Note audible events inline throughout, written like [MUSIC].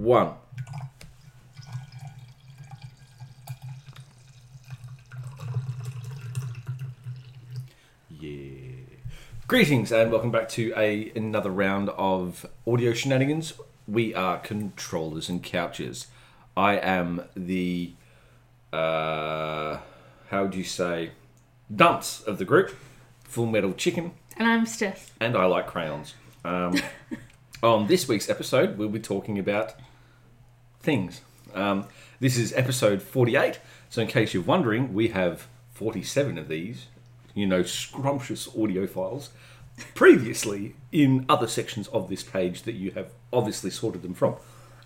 one. Yeah. Greetings and welcome back to a another round of audio shenanigans. We are controllers and couches. I am the uh how would you say dunce of the group, Full Metal Chicken, And I'm Steph. and I like crayons. Um, [LAUGHS] on this week's episode, we'll be talking about things. Um, this is episode 48, so in case you're wondering, we have 47 of these, you know, scrumptious audio files previously in other sections of this page that you have obviously sorted them from.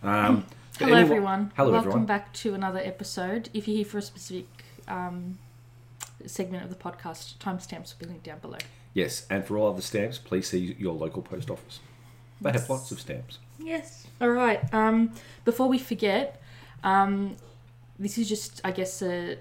Um, [CLEARS THROAT] Hello, anyone- everyone. Hello, Welcome everyone. back to another episode. If you're here for a specific um, segment of the podcast, timestamps will be linked down below. Yes, and for all other stamps, please see your local post office. They have lots of stamps. Yes. All right. Um, before we forget, um, this is just, I guess, uh,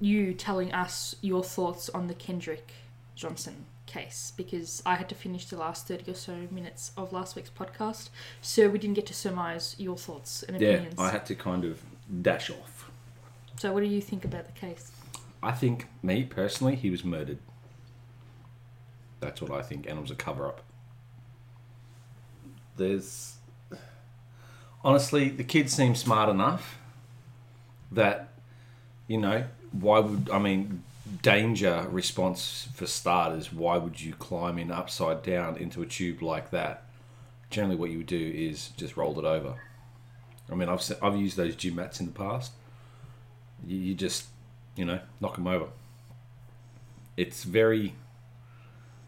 you telling us your thoughts on the Kendrick Johnson case because I had to finish the last 30 or so minutes of last week's podcast, so we didn't get to surmise your thoughts and opinions. Yeah. I had to kind of dash off. So, what do you think about the case? I think, me personally, he was murdered. That's what I think, and it was a cover up. There's. Honestly, the kid seems smart enough that, you know, why would. I mean, danger response for starters, why would you climb in upside down into a tube like that? Generally, what you would do is just roll it over. I mean, I've, I've used those gym mats in the past. You, you just you know, knock them over. It's very,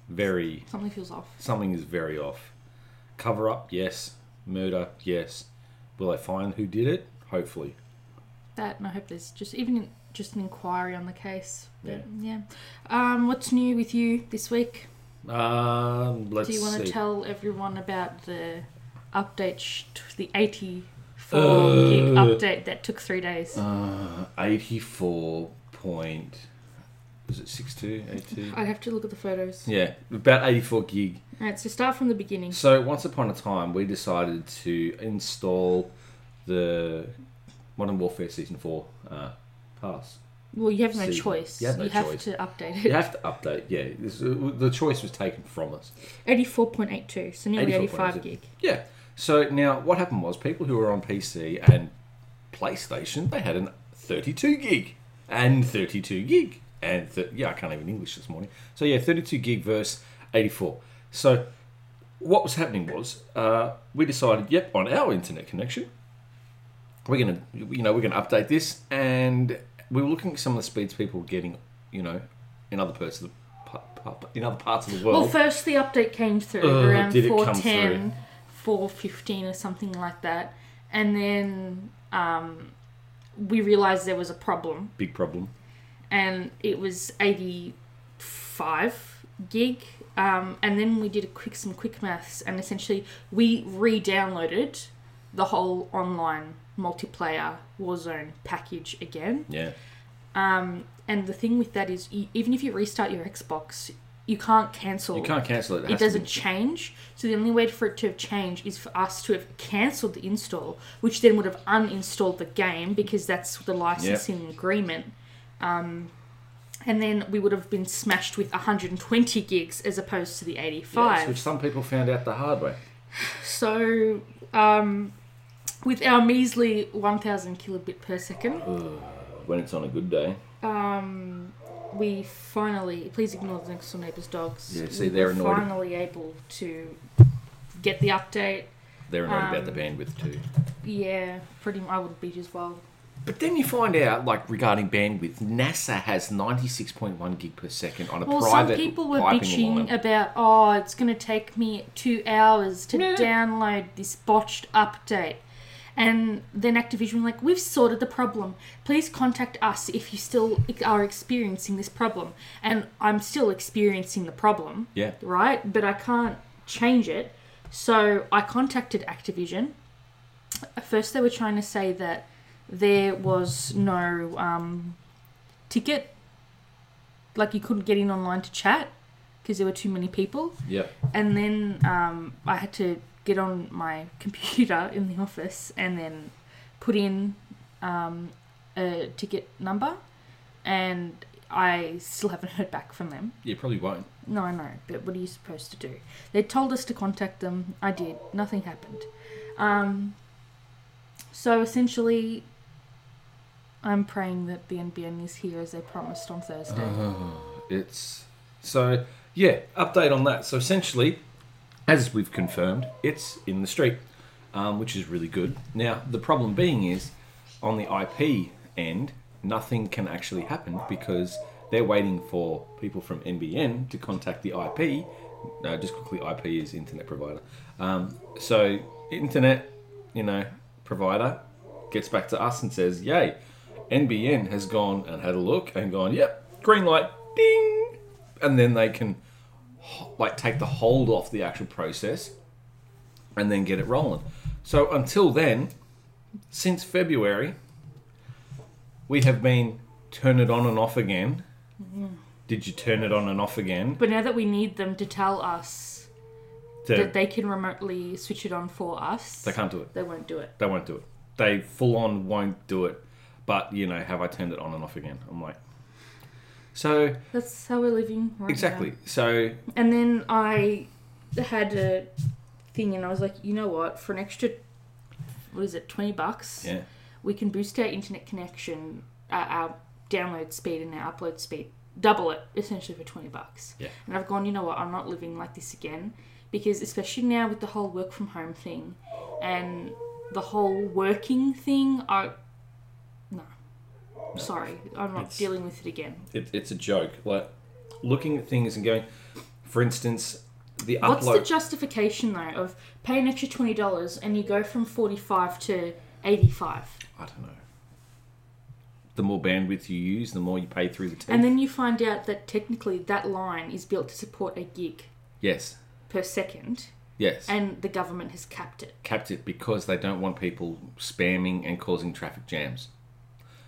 very, Something feels off. something is very off. Cover up, yes. Murder, yes. Will they find who did it? Hopefully. That, and I hope there's just even just an inquiry on the case. Yeah. But, yeah. Um, what's new with you this week? Um, let's Do you want see. to tell everyone about the update, sh- to the 84 Uh, gig update that took three days? uh, 84 point. Was it 62? 82? I'd have to look at the photos. Yeah, about 84 gig. Alright, so start from the beginning. So once upon a time, we decided to install the Modern Warfare Season 4 uh, pass. Well, you have no season. choice. You have no have choice. to update it. You have to update, yeah. This, uh, the choice was taken from us. 84.82, so nearly 85 gig. Yeah. So now what happened was people who were on PC and PlayStation, they had an 32 gig and 32 gig and th- yeah, I can't even English this morning. So yeah, 32 gig verse 84. So what was happening was uh, we decided, yep, on our internet connection, we're gonna you know we're gonna update this, and we were looking at some of the speeds people were getting, you know, in other parts of the in other parts of the world. Well, first the update came through Uh, around did 410, 415 or something like that. And then um, we realized there was a problem Big problem. And it was 85 gig. Um, and then we did a quick some quick maths and essentially we re-downloaded the whole online multiplayer Warzone package again. Yeah. Um, and the thing with that is, e- even if you restart your Xbox, you can't cancel. You can't cancel it. It to doesn't be- change. So the only way for it to have changed is for us to have cancelled the install, which then would have uninstalled the game because that's the licensing agreement. Um, and then we would have been smashed with 120 gigs as opposed to the 85. Yes, which some people found out the hard way. So, um, with our measly 1000 kilobit per second, When it's on a good day. um, we finally, please ignore the next door neighbour's dogs. Yeah, see, we they're were annoyed. finally able to get the update. They're annoyed about the Um, bandwidth too. Yeah, pretty. I would be as well. But then you find out, like regarding bandwidth, NASA has 96.1 gig per second on a Well, some people were bitching line. about, oh, it's going to take me two hours to Yeah. download this botched update. And then Activision were like, we've sorted the problem. Please contact us if you still are experiencing this problem. And I'm still experiencing the problem, Yeah. right? But I can't change it. So I contacted Activision. At first, they were trying to say that there was no um, ticket, like you couldn't get in online to chat because there were too many people. Yep. And then um, I had to get on my [LAUGHS] computer in the office and then put in um, a ticket number, and I still haven't heard back from them. You probably won't. No, I know, but what are you supposed to do? They told us to contact them. I did. Nothing happened. Um, so essentially, I'm praying that the NBN is here as they promised on Thursday. It's so yeah. Update on that. So essentially, as we've confirmed, it's in the street, um, which is really good. Now the problem being is on the IP end, nothing can actually happen because they're waiting for people from NBN to contact the IP. No, just quickly, IP is internet provider. Um, so internet, you know, provider gets back to us and says, "Yay, NBN has gone and had a look and gone, yep, green light, ding," and then they can like take the hold off the actual process and then get it rolling. So until then, since February, we have been turn it on and off again. Mm-hmm. Did you turn it on and off again? But now that we need them to tell us To- that they can remotely switch it on for us, they can't do it. they won't do it. They won't do it. They full on won't do it. But you know, have I turned it on and off again? I'm like, so That's how we're living right exactly. now. So And then I had a thing, and I was like, you know what? For an extra, what is it, twenty bucks? yeah, we can boost our internet connection, uh, our download speed and our upload speed, double it essentially for 20 bucks. Yeah. And I've gone, you know what, I'm not living like this again because especially now with the whole work from home thing and the whole working thing, I. Sorry, I'm not It's- dealing with it again. it, it's a joke. Like looking at things and going, for instance, the upload. What's the justification though of paying an extra twenty dollars and you go from forty five to eighty five? I don't know. The more bandwidth you use, the more you pay through the teeth. And then you find out that technically that line is built to support a gig yes, per second. yes, and the government has capped it. capped it because they don't want people spamming and causing traffic jams.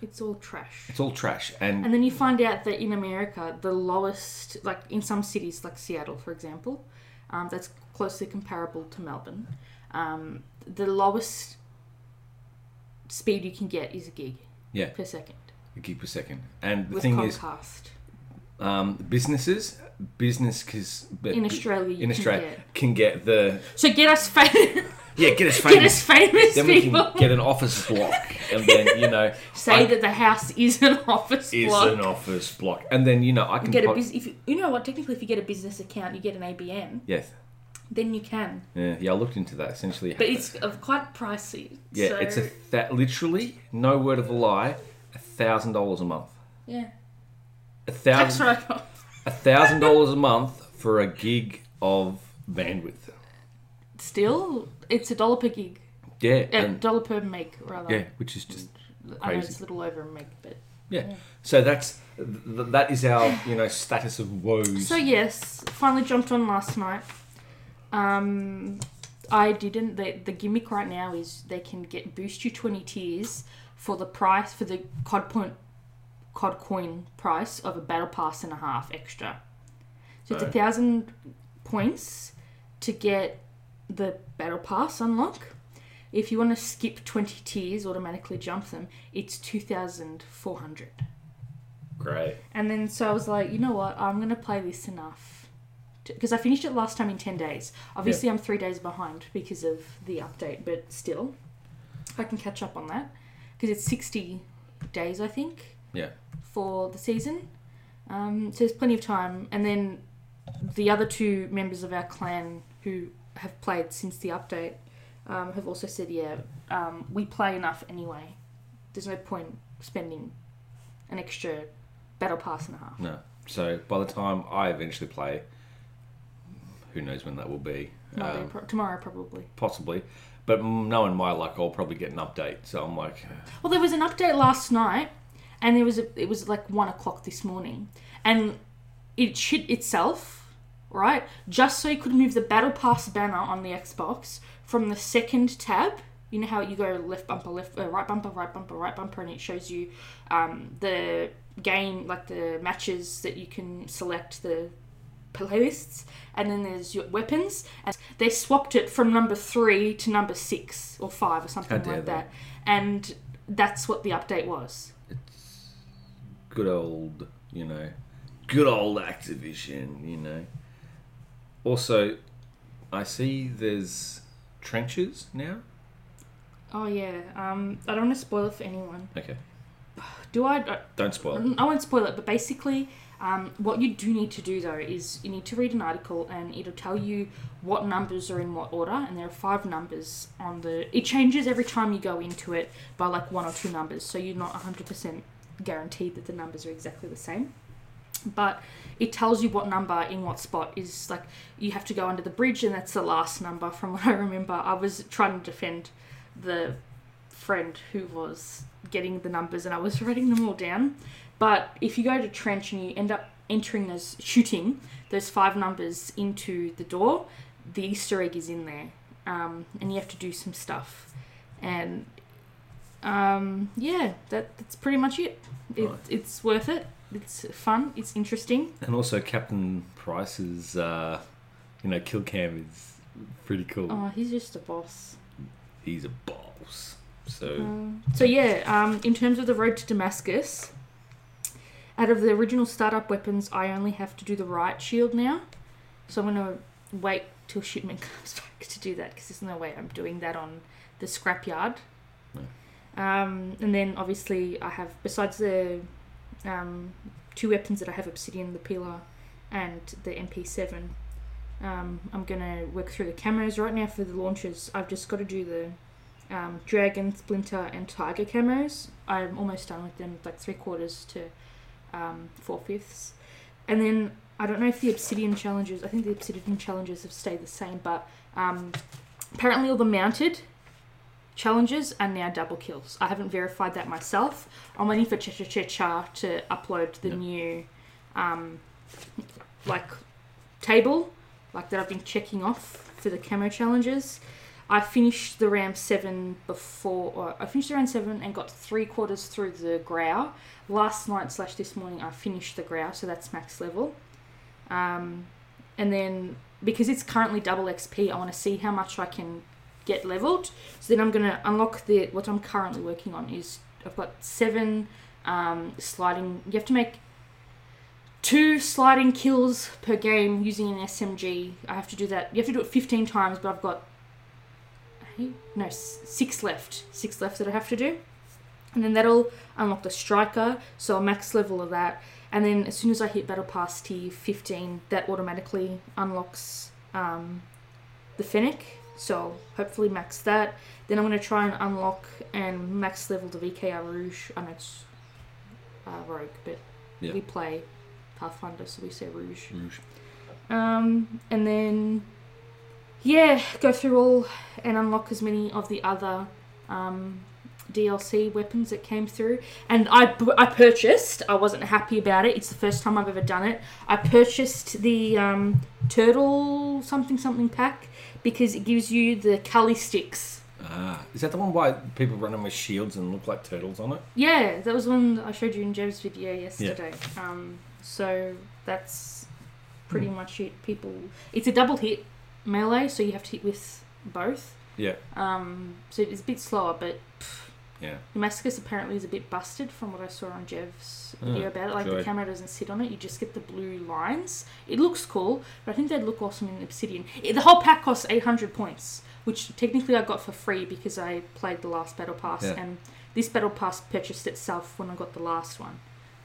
It's all trash. It's all trash, and And then you find out that in America, the lowest, like in some cities, like Seattle, for example, um, that's closely comparable to Melbourne, um, the lowest speed you can get is a gig yeah, per second a gig per second. And the with thing is, um, businesses, business cause, In Australia, you in can Australia get. can get the So get us famous. [LAUGHS] yeah get us famous. get us famous then we people. can get an office block, and then you know [LAUGHS] Say I- that the house is an office block. is block. an office block, and then you know I can get a put- bus- if you, you know what technically if you get a business account you get an ABN yes, then you can yeah, yeah. I looked into that. Essentially, but it's uh, quite pricey yeah, so, it's a that literally no word of a lie, a thousand dollars a month. yeah A tax thousand write off a thousand dollars a month for a gig of bandwidth. still it's a dollar per gig Yeah, a and dollar per meg rather yeah, which is just I know crazy. it's a little over a meg but yeah. So that's th- that is our you know status of woes. so yes finally jumped on last night um I didn't the, the gimmick right now is they can get boost you 20 tiers for the price for the cod point cod coin price of a battle pass and a half extra so it's a Right. thousand points to get the battle pass unlock if you want to skip 20 tiers automatically jump them it's 2400 Great. and then so I was like, you know what? I'm gonna play this enough because I finished it last time in ten days. Obviously, I'm three days behind because of the update, but still, I can catch up on that because it's sixty days, I think, Yeah. for the season. Um, so there's plenty of time. And then the other two members of our clan who have played since the update um, have also said, yeah, um, we play enough anyway. There's no point spending an extra battle pass and a half. No. So by the time I eventually play, who knows when that will be? Monday, Um, pro- tomorrow probably. possibly. But knowing my luck, I'll probably get an update. So I'm like, Well, there was an update last night, and there was a, it was like one o'clock this morning, and it shit itself, right? Just so you could move the Battle Pass banner on the Xbox from the second tab. You know how you go left bumper, left, uh, right bumper, right bumper, right bumper, and it shows you um, the game, like the matches that you can select, the playlists, and then there's your weapons. And they swapped it from number three to number six or five or something like they. that, and that's what the update was. It's good old, you know, good old Activision, you know. Also, I see there's trenches now. Oh yeah. Um, I don't want to spoil it for anyone. Okay, Do I? I don't spoil. it. I won't spoil it, but basically, um, what you do need to do though is you need to read an article and it'll tell you what numbers are in what order, and there are five numbers on the. It changes every time you go into it by like one or two numbers, so you're not 100% guaranteed that the numbers are exactly the same. But it tells you what number in what spot is like you have to go under the bridge, and that's the last number from [LAUGHS] what I remember. I was trying to defend the friend who was getting the numbers and I was [LAUGHS] writing them all down. But if you go to trench and you end up entering those shooting those five numbers into the door, the Easter egg is in there, um, and you have to do some stuff. And um, yeah, that that's pretty much it. it Right. It's worth it. It's fun. It's interesting. And also, Captain Price's, uh, you know, kill cam is pretty cool. Oh, he's just a boss. He's a boss. So Um, so yeah, um, in terms of the road to Damascus, out of the original startup weapons, I only have to do the right shield now. So I'm gonna wait till shipment [LAUGHS] comes back to do that because there's no way I'm doing that on the scrapyard. Um, and then obviously I have besides the um, two weapons that I have Obsidian, the Pillar, and the MP7. Um, I'm gonna work through the cameras. right now for the launches. I've just got to do the um, dragon, splinter, and tiger cameras. I'm almost done with them, like three quarters to um, four fifths. And then I don't know if the obsidian challenges. I think the obsidian challenges have stayed the same, but um, apparently all the mounted challenges are now double kills. I haven't verified that myself. I'm waiting for Cha Cha Cha Cha to upload the Yep. new um, like table, like that I've been checking off for the camo challenges. I finished the round seven before, or I finished the round seven and got three quarters through the growl. Last night slash this morning, I finished the growl, so that's max level. Um, and then because it's currently double XP, I want to see how much I can get leveled. So then I'm gonna unlock the what I'm currently working on is I've got seven um, sliding. You have to make two sliding kills per game using an SMG. I have to do that. You have to do it 15 times, but I've got no six left. Six left that I have to do, and then that'll unlock the striker. So a max level of that, and then as soon as I hit battle pass tier 15, that automatically unlocks um, the Fennec. So hopefully max that. Then I'm going to try and unlock and max level the VKR Rouge. I know it's uh, Rogue, but Yeah. we play Pathfinder, so we say Rouge. Rouge. Um, and then, yeah, go through all and unlock as many of the other um, DLC weapons that came through. And I, I purchased, I wasn't happy about it. It's the first time I've ever done it. I purchased the um, Turtle something something pack because it gives you the Kali sticks. Ah, is that the one why people run them with shields and look like turtles on it? Yeah, that was one I showed you in Jeb's video yesterday. Um, so that's pretty Hmm. much it. People, it's a double hit melee, so you have to hit with both. Yeah, Um, so it's a bit slower, but yeah. Damascus apparently is a bit busted from what I saw on Jev's video Oh, about it. Like joy. the camera doesn't sit on it; you just get the blue lines. It looks cool, but I think they'd look awesome in Obsidian. It, the whole pack costs eight hundred points, which technically I got for free because I played the last battle pass, Yeah. and this battle pass purchased itself when I got the last one.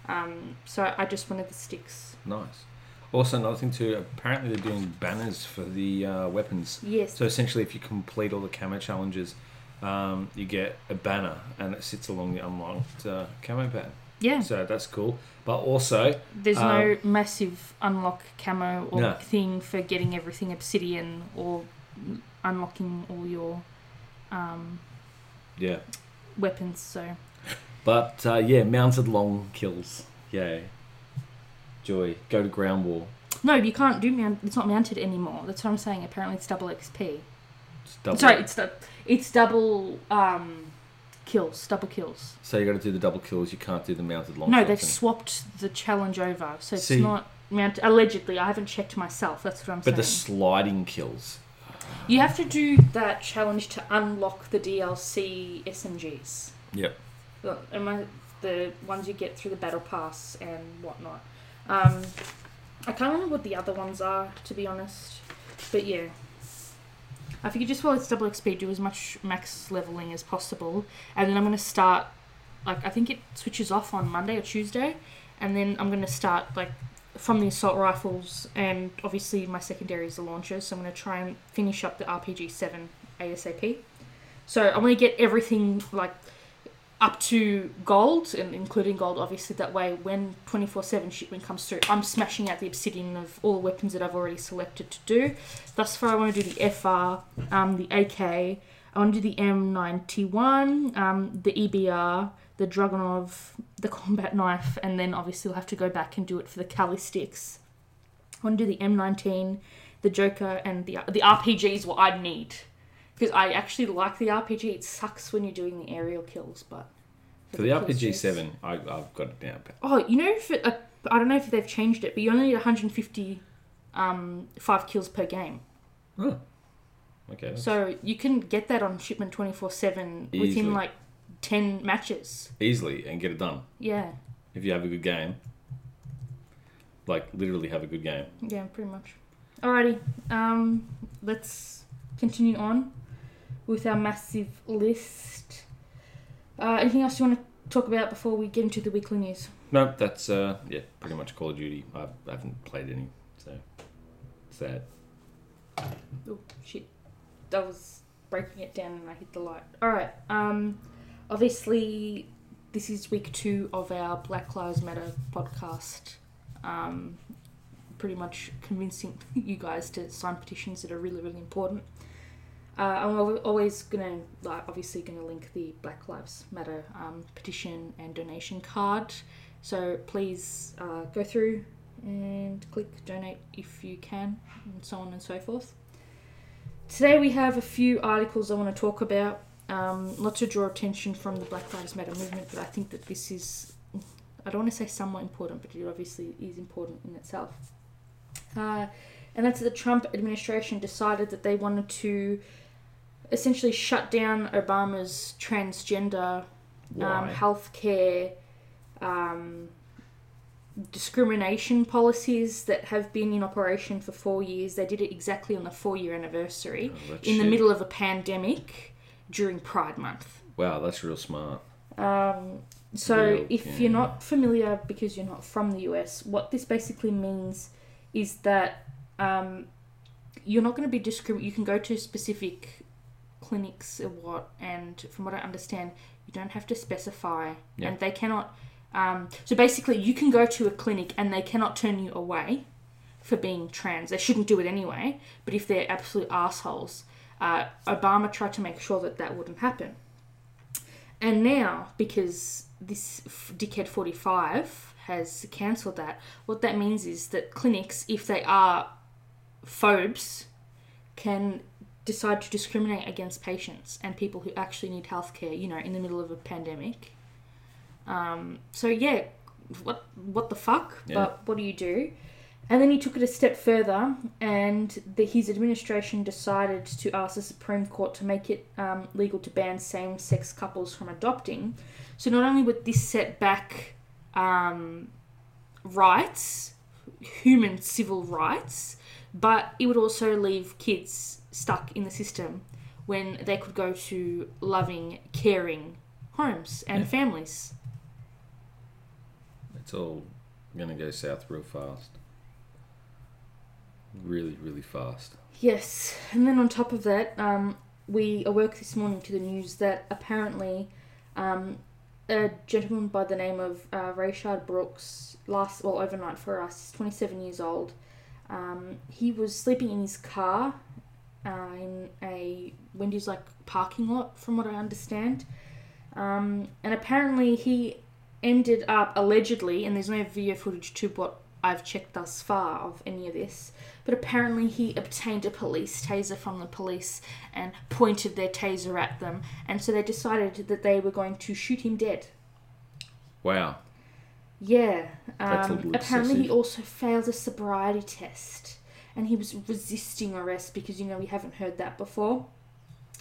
Um, so I just wanted the sticks. Nice. Also, another thing too. Apparently, they're doing banners for the uh, weapons. Yes. So essentially, if you complete all the camo challenges, um, you get a banner, and it sits along the unlocked uh, camo pattern. yeah. So that's cool. But also, There's no massive unlock camo or Um, No. thing for getting everything obsidian or unlocking all your um, yeah. weapons. So But uh, yeah, mounted long kills. Yay. Joy. Go to ground war. no, you can't do mount. It's not mounted anymore. That's what I'm saying. Apparently, it's double XP. It's double. Sorry, it's du- it's double um, kills. Double kills. So you got to do the double kills. You can't do the mounted long. no, shots they've and- swapped the challenge over, so it's See- not amount. Allegedly, I haven't checked myself. That's what I'm saying. But the saying. sliding kills. You have to do that challenge to unlock the DLC SMGs. Yep. The, am I- the ones you get through the battle pass and whatnot. Um, I can't remember what the other ones are, to be honest. But yeah. I figured just while it's double XP, do as much max leveling as possible. And then I'm going to start, like, I think it switches off on Monday or Tuesday. And then I'm going to start, like, from the assault rifles. And obviously, my secondary is the launchers. So I'm going to try and finish up the RPG 7 ASAP. So I want to get everything, like, up to gold, and including gold, obviously. That way, when 24 7 shipment comes through, I'm smashing out the obsidian of all the weapons that I've already selected to do. Thus far, I want to do the FR, um, the AK, I want to do the M91, um, the EBR, the Dragunov, the combat knife, and then obviously I'll have to go back and do it for the Kali sticks. I want to do the M19, the Joker, and the the RPG is what I need because I actually like the RPG. It sucks when you're doing the aerial kills, but For the RPG Seven, I, I've got it down. Oh, you know, uh, I don't know if they've changed it, but you only need 150 um, five kills per game. Oh. Okay. that's So you can get that on shipment 24 7 Easily. within like 10 matches. easily and get it done Yeah, if you have a good game. Like literally have a good game. yeah, pretty much. Alrighty, um, let's continue on with our massive list. Uh, anything else you want to talk about before we get into the weekly news? No, that's uh yeah, pretty much Call of Duty. I, I haven't played any, so sad. Oh shit! That was breaking it down, and I hit the light. All right. Um, obviously, this is week two of our Black Lives Matter podcast. Um, pretty much convincing [LAUGHS] you guys to sign petitions that are really, really important. Uh, I'm always gonna, like, obviously, gonna link the Black Lives Matter um, petition and donation card. So please uh, go through and click donate if you can, and so on and so forth. Today we have a few articles I want to talk about. Um, not to draw attention from the Black Lives Matter movement, but I think that this is, I don't want to say somewhat important, but it obviously is important in itself. Uh, and that's the Trump administration decided that they wanted to essentially shut down Obama's transgender um, healthcare um, discrimination policies that have been in operation for four years. They did it exactly on the four year anniversary Oh, in the shit. middle of a pandemic during Pride Month. Wow, that's real smart. Um, so, Real if can. you're not familiar because you're not from the US, what this basically means is that um, you're not going to be discriminated. You can go to specific clinics or what, and from what I understand, you don't have to specify, Yeah. and they cannot. Um, so basically, you can go to a clinic and they cannot turn you away for being trans. They shouldn't do it anyway, but if they're absolute assholes, uh, Obama tried to make sure that that wouldn't happen. And now, because this dickhead 45 has cancelled that, what that means is that clinics, if they are phobes, can decide to discriminate against patients and people who actually need healthcare, you know, in the middle of a pandemic. Um, so, yeah, what, what the fuck? Yeah. But what do you do? And then he took it a step further, and the, his administration decided to ask the Supreme Court to make it um, legal to ban same sex couples from adopting. So, not only would this set back um, rights, human civil rights, but it would also leave kids stuck in the system when they could go to loving, caring homes and Yeah. families. It's all gonna go south real fast. Really, really fast. Yes, and then on top of that, um, we awoke this morning to the news that apparently um, a gentleman by the name of uh, Rayshard Brooks, last well overnight for us, 27 years old, um, he was sleeping in his car uh, in a Wendy's like parking lot, from what I understand, um, and apparently he ended up allegedly, and there's no video footage to what I've checked thus far of any of this, but apparently he obtained a police taser from the police and pointed their taser at them, and so they decided that they were going to shoot him dead. Wow. Yeah. That's a Um, apparently, he also failed a sobriety test, and he was resisting arrest because you know we haven't heard that before.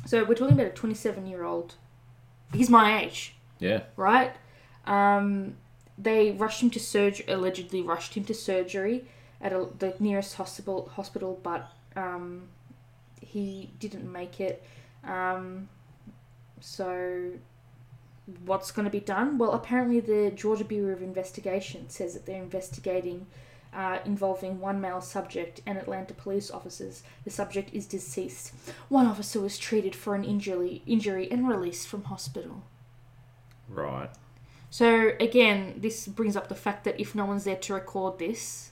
So we're talking about a 27 year old. He's my age, Yeah. right? Um, they rushed him to surgery. Allegedly rushed him to surgery at a, the nearest hospital. Hospital, but um, he didn't make it. Um, so what's going to be done? Well, apparently the Georgia Bureau of Investigation says that they're investigating uh, involving one male subject and Atlanta police officers. The subject is deceased. One officer was treated for an injury, injury and released from hospital. Right. So again, this brings up the fact that if no one's there to record this,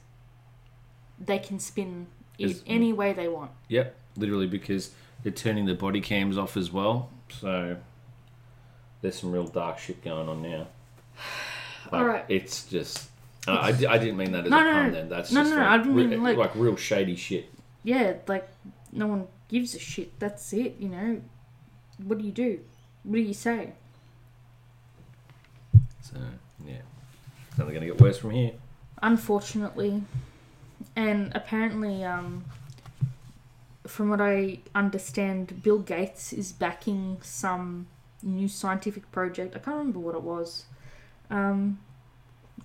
they can spin it Is- any way they want. Yep. Literally because they're turning the body cams off as well. So there's some real dark shit going on now. [SIGHS] Like, Alright. It's just. Uh, I, I didn't mean that as No, a no, pun no. then. That's No, just no, no, like, I didn't re- mean, like- real shady shit. Yeah, like no one gives a shit. That's it. You know, what do you do? What do you say? So, yeah. It's only going to get worse from here. unfortunately and apparently um, from what i understand bill gates is backing some new scientific project i can't remember what it was um,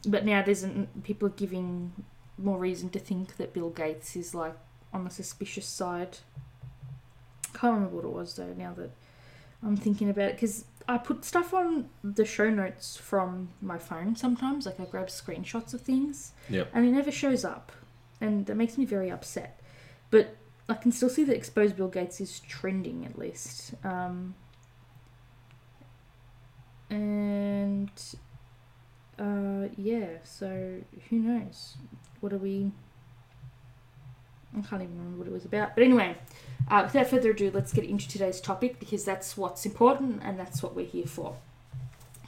but now there's an, people are giving more reason to think that bill gates is like on the suspicious side I can't remember what it was though now that i'm thinking about it because I put stuff on the show notes from my phone sometimes, like I grab screenshots of things, Yep. and it never shows up, and that makes me very upset. But I can still see that exposed Bill Gates is trending at least, um, and uh, yeah. So who knows? What are we? I can't even remember what it was about. But anyway, uh, without further ado, let's get into today's topic because that's what's important and that's what we're here for.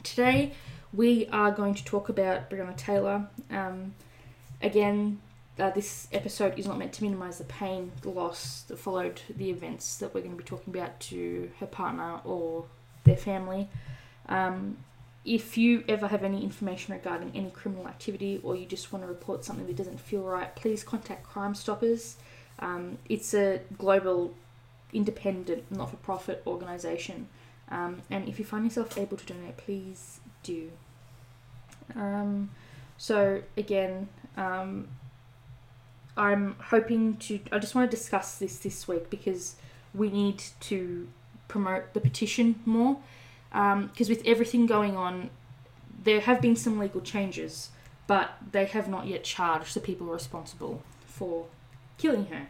Today, we are going to talk about Breonna Taylor. Um, again, uh, this episode is not meant to minimize the pain, the loss that followed the events that we're going to be talking about to her partner or their family. Um, if you ever have any information regarding any criminal activity or you just want to report something that doesn't feel right, please contact Crime Stoppers. Um, it's a global, independent, not for profit organisation. Um, and if you find yourself able to donate, please do. Um, so, again, um, I'm hoping to. I just want to discuss this this week because we need to promote the petition more. Because with everything going on, there have been some legal changes, but they have not yet charged the people responsible for killing her.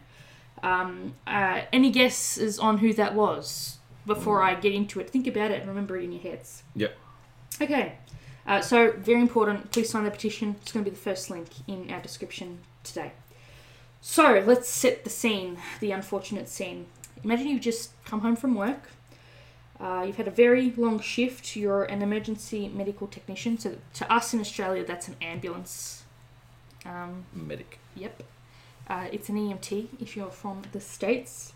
Um, uh, any guesses on who that was before I get into it? Think about it and remember it in your heads. Yep. Okay. Uh, so, very important. Please sign the petition. It's going to be the first link in our description today. So, let's set the scene, the unfortunate scene. Imagine you've just come home from work. Uh, you've had a very long shift. You're an emergency medical technician. So, to us in Australia, that's an ambulance. Um, Medic. Yep. Uh, it's an EMT if you're from the States.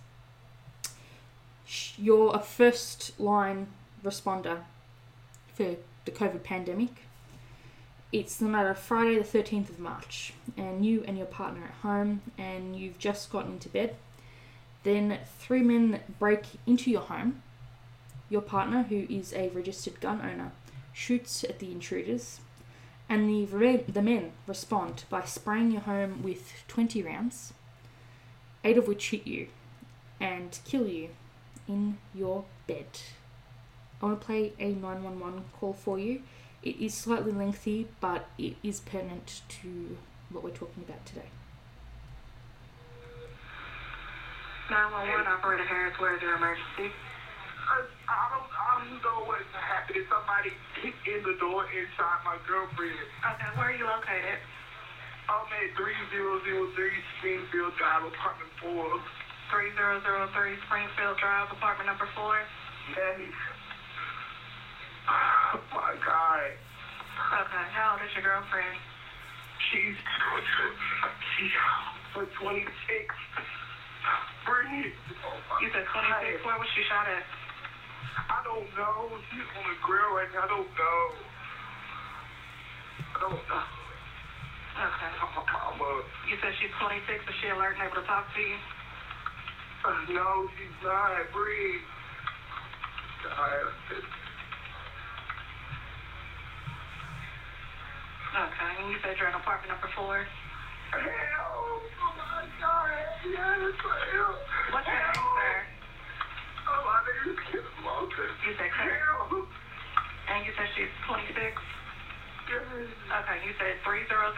You're a first line responder for the COVID pandemic. It's the matter of Friday, the 13th of March, and you and your partner at home, and you've just gotten into bed. Then three men break into your home. Your partner, who is a registered gun owner, shoots at the intruders and the, re- the men respond by spraying your home with 20 rounds, eight of which hit you and kill you in your bed. I want to play a 911 call for you. It is slightly lengthy, but it is pertinent to what we're talking about today. 911 operator Harris, where's your emergency? I, I don't, I don't know what's happening. Somebody kicked in the door inside my girlfriend. Okay, where are you located? I'm at 3003 Springfield Drive, apartment 4. 3003 Springfield Drive, apartment number 4. Hey. [SIGHS] Oh my God. Okay, how old is your girlfriend? She's, she's 26. Bring it. You said 26. Where was she shot at? I don't know. She's on the grill right now. I don't know. I don't know. Okay. Mama, You said she's 26. Is she alert and able to talk to you? uh, no, she's not. Breathe. God, Okay. And you said you're in apartment number four. Help! Oh my God! Yes, help! What's your name, sir? Oh, my name is Kenneth Lawson. You said. Help! And you said she's 26. Yes, Okay. You said 3003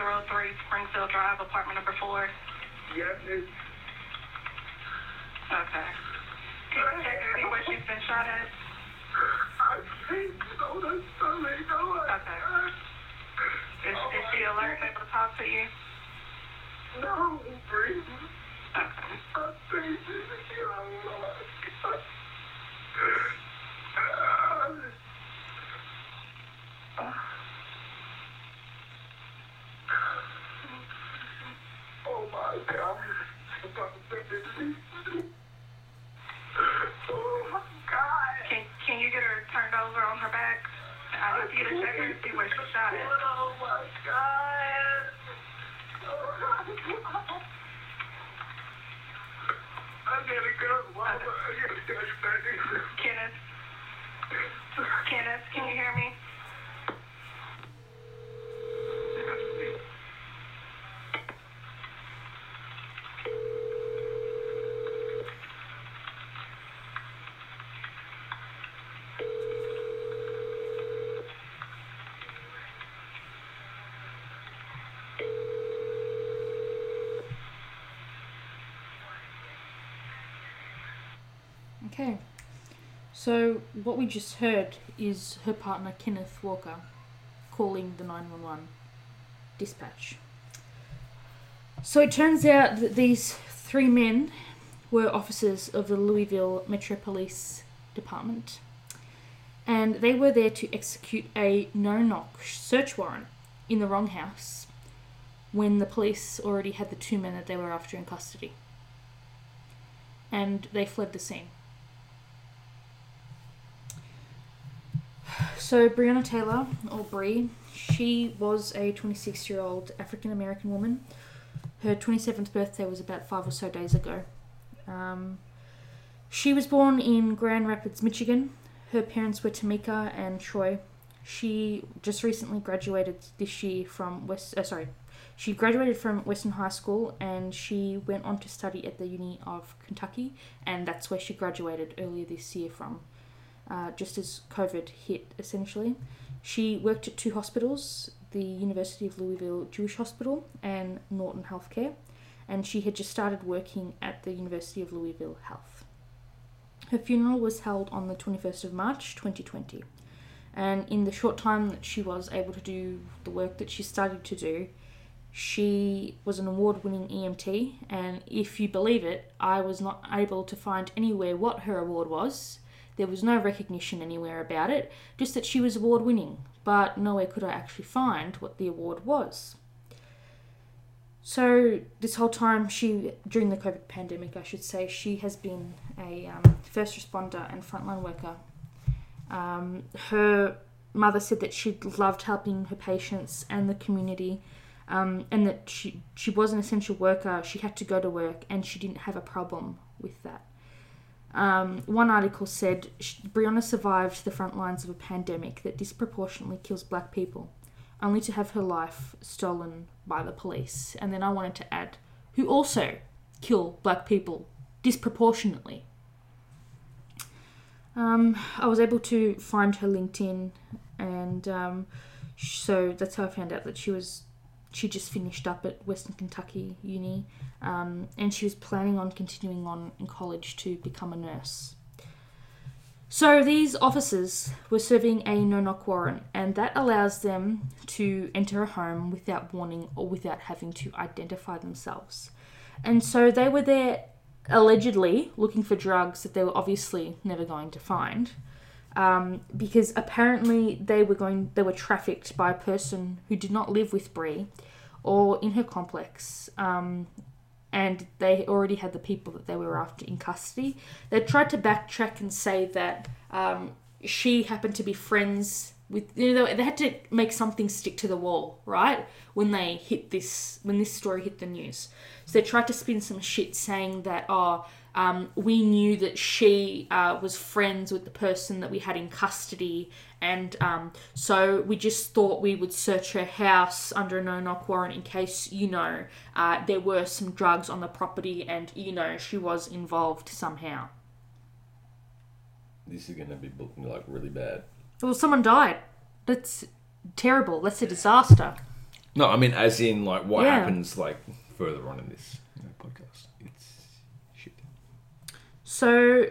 Springfield Drive, apartment number four. yes, miss. Okay. Can you check and see where she's been shot at? I can't go to stomach. No, Okay. Is, is she alert and able to talk to you? No, breathe. Okay. I think she's killed. Oh my God. Oh my God. Can Can you get her turned over on her back? I need you to check and see where she's shot. Oh my God. Oh my God. I gotta go. Kenneth, can you hear me? Okay. So what we just heard is her partner Kenneth Walker calling the 911 dispatch. So it turns out that these three men were officers of the Louisville Metro Police Department and they were there to execute a no knock search warrant in the wrong house when the police already had the two men that they were after in custody. And they fled the scene. So Breonna Taylor, or Bree, she was a 26 year old African American woman. Her 27th birthday was about five or so days ago. Um, she was born in Grand Rapids, Michigan. Her parents were Tamika and Troy. She just recently graduated this year from West. Uh, sorry, she graduated from Western High School and she went on to study at the Uni of Kentucky, and that's where she graduated earlier this year from uh, just as COVID hit, essentially. She worked at two hospitals the University of Louisville Jewish Hospital and Norton Healthcare, and she had just started working at the University of Louisville Health. Her funeral was held on the 21st of March 2020, and in the short time that she was able to do the work that she started to do, she was an award winning EMT, and if you believe it, I was not able to find anywhere what her award was. There was no recognition anywhere about it, just that she was award winning, but nowhere could I actually find what the award was. So, this whole time, she, during the COVID pandemic, I should say, she has been a um, first responder and frontline worker. Um, her mother said that she loved helping her patients and the community, um, and that she, she was an essential worker. She had to go to work, and she didn't have a problem with that. Um, one article said "Sh- Breonna survived the front lines of a pandemic that disproportionately kills black people, only to have her life stolen by the police. And then I wanted to add, who also kill black people disproportionately. Um, I was able to find her LinkedIn, and um, so that's how I found out that she was she just finished up at Western Kentucky Uni, um, and she was planning on continuing on in college to become a nurse. So these officers were serving a no knock warrant, and that allows them to enter a home without warning or without having to identify themselves. And so they were there allegedly looking for drugs that they were obviously never going to find. Um, because apparently they were going they were trafficked by a person who did not live with Bree or in her complex um, and they already had the people that they were after in custody they tried to backtrack and say that um, she happened to be friends with you know they, had to make something stick to the wall, right? When they hit this when this story hit the news. So they tried to spin some shit saying that oh um, we knew that she uh, was friends with the person that we had in custody, and um, so we just thought we would search her house under a no knock warrant in case, you know, uh, there were some drugs on the property and, you know, she was involved somehow. This is going to be booked like really bad. Well, someone died. That's terrible. That's a disaster. No, I mean as in like what Yeah. happens like further on in this you know, podcast. It's shit. So,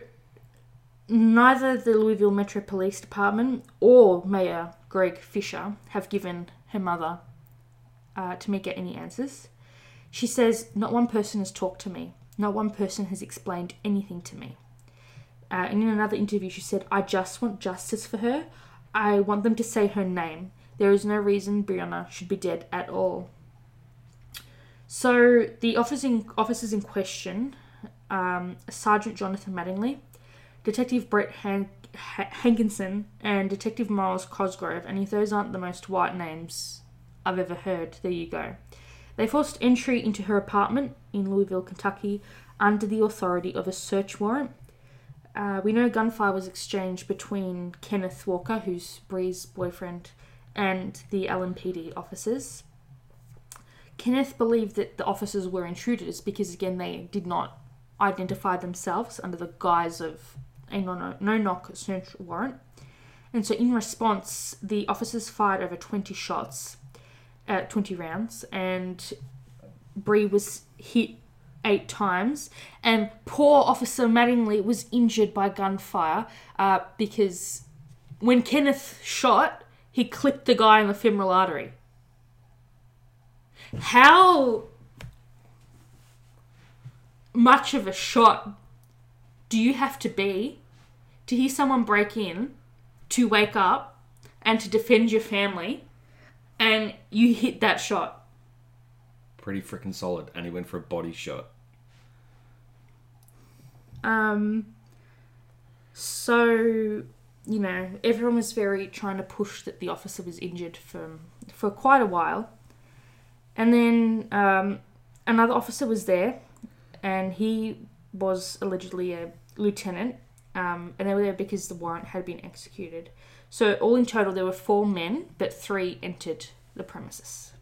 neither the Louisville Metro Police Department or Mayor Greg Fisher have given her mother uh, get any answers. She says, Not one person has talked to me. Not one person has explained anything to me. Uh, and in another interview, she said, I just want justice for her. I want them to say her name. There is no reason Breonna should be dead at all. So, the officers in question um, Sergeant Jonathan Mattingly, Detective Brett Han- ha- Hankinson, and Detective Miles Cosgrove. And if those aren't the most white names I've ever heard, there you go. They forced entry into her apartment in Louisville, Kentucky, under the authority of a search warrant. Uh, we know gunfire was exchanged between Kenneth Walker, who's Bree's boyfriend, and the LMPD officers. Kenneth believed that the officers were intruders because, again, they did not identify themselves under the guise of a no knock search warrant. And so, in response, the officers fired over 20 shots, uh, 20 rounds, and Bree was hit eight times. And poor Officer Mattingly was injured by gunfire uh, because when Kenneth shot, he clipped the guy in the femoral artery. How much of a shot do you have to be to hear someone break in, to wake up, and to defend your family, and you hit that shot? Pretty freaking solid. And he went for a body shot. Um, so, you know, everyone was very trying to push that the officer was injured for, for quite a while. And then um, another officer was there, and he was allegedly a lieutenant, um, and they were there because the warrant had been executed. So, all in total, there were four men, but three entered the premises.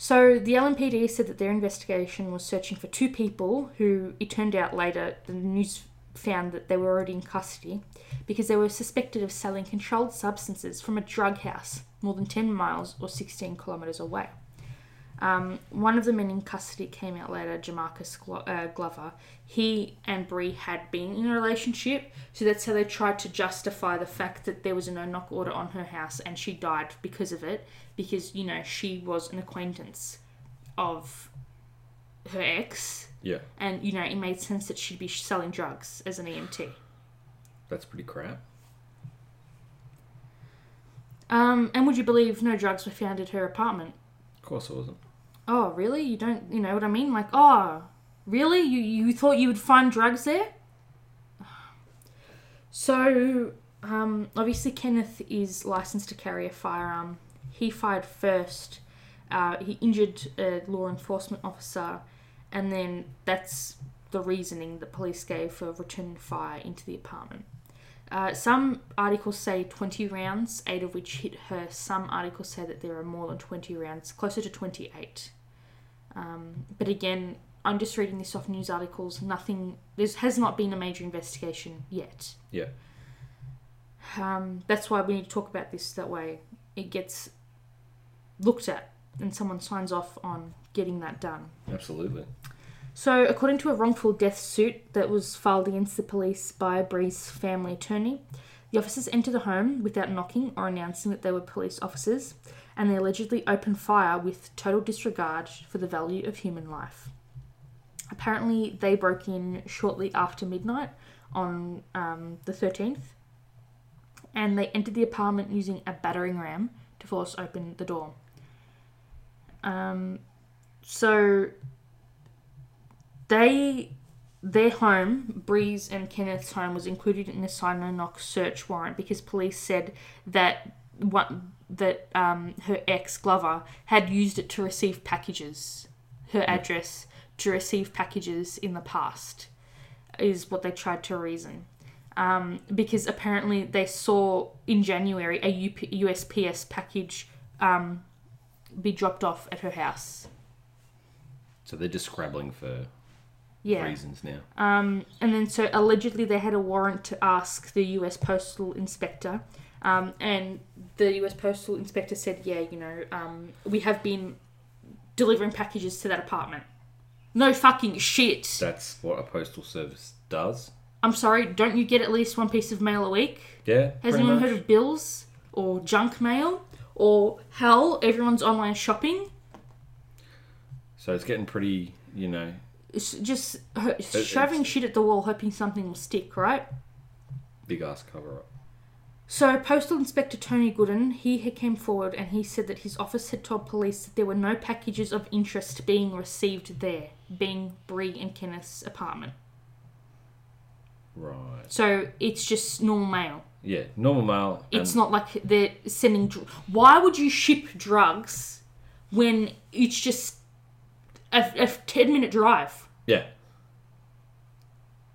So the LMPD said that their investigation was searching for two people who it turned out later the news found that they were already in custody because they were suspected of selling controlled substances from a drug house more than 10 miles or 16 kilometres away. Um, one of the men in custody came out later, Jamarcus Glo- uh, Glover. He and Bree had been in a relationship, so that's how they tried to justify the fact that there was a no knock order on her house and she died because of it, because, you know, she was an acquaintance of her ex, Yeah. and, you know, it made sense that she'd be selling drugs as an EMT. That's pretty crap. Um, and would you believe no drugs were found at her apartment? Of course it wasn't. Oh, really? You don't, you know what I mean? Like, oh, really? You you thought you would find drugs there? So, um, obviously, Kenneth is licensed to carry a firearm. He fired first. Uh, he injured a law enforcement officer, and then that's the reasoning the police gave for returning fire into the apartment. Uh, some articles say 20 rounds, eight of which hit her. Some articles say that there are more than 20 rounds, closer to 28. Um, but again, I'm just reading this off news articles. Nothing, there has not been a major investigation yet. Yeah. Um, that's why we need to talk about this. That way it gets looked at and someone signs off on getting that done. Absolutely. So, according to a wrongful death suit that was filed against the police by Bree's family attorney, the officers entered the home without knocking or announcing that they were police officers, and they allegedly opened fire with total disregard for the value of human life. Apparently, they broke in shortly after midnight on um, the 13th, and they entered the apartment using a battering ram to force open the door. Um, so they their home, Bree's and Kenneth's home, was included in a sign no knock search warrant because police said that one that um, her ex Glover had used it to receive packages, her address to receive packages in the past, is what they tried to reason. Um, because apparently they saw in January a UP- USPS package um, be dropped off at her house. So they're just scrabbling for Yeah. reasons now. Um, and then so allegedly they had a warrant to ask the U.S. Postal Inspector, um, and the U.S. Postal Inspector said, "Yeah, you know, um, we have been delivering packages to that apartment." No fucking shit. That's what a postal service does. I'm sorry. Don't you get at least one piece of mail a week? Yeah. Has anyone much. heard of bills or junk mail or hell? Everyone's online shopping. So it's getting pretty, you know, It's just ho- it's- shoving shit at the wall, hoping something will stick, right? big ass cover up. So, Postal Inspector Tony Gooden, he had came forward and he said that his office had told police that there were no packages of interest being received there, being Bree and Kenneth's apartment. Right. So, it's just normal mail. Yeah. Normal mail. It's not like they're sending. Dr- Why would you ship drugs when it's just a, a 10 minute drive? Yeah.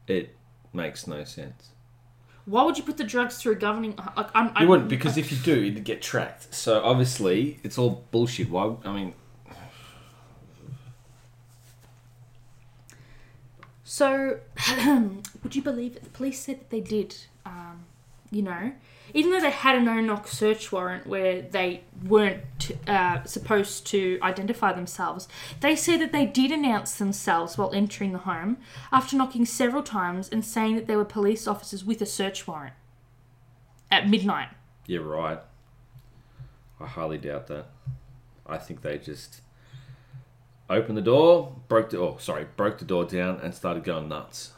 It makes no sense. Why would you put the drugs through a governing. Like, I'm, You I'm, wouldn't because if you do, it'd get tracked. So obviously, it's all bullshit. Why? I mean, So, [CLEARS THROAT] would you believe it? The police said that they did, um, you know, even though they had a no knock search warrant where they weren't uh, supposed to identify themselves, they said that they did announce themselves while entering the home after knocking several times and saying that they were police officers with a search warrant at midnight. you're right. I highly doubt that. I think they just opened the door, broke the oh sorry, broke the door down, and started going nuts.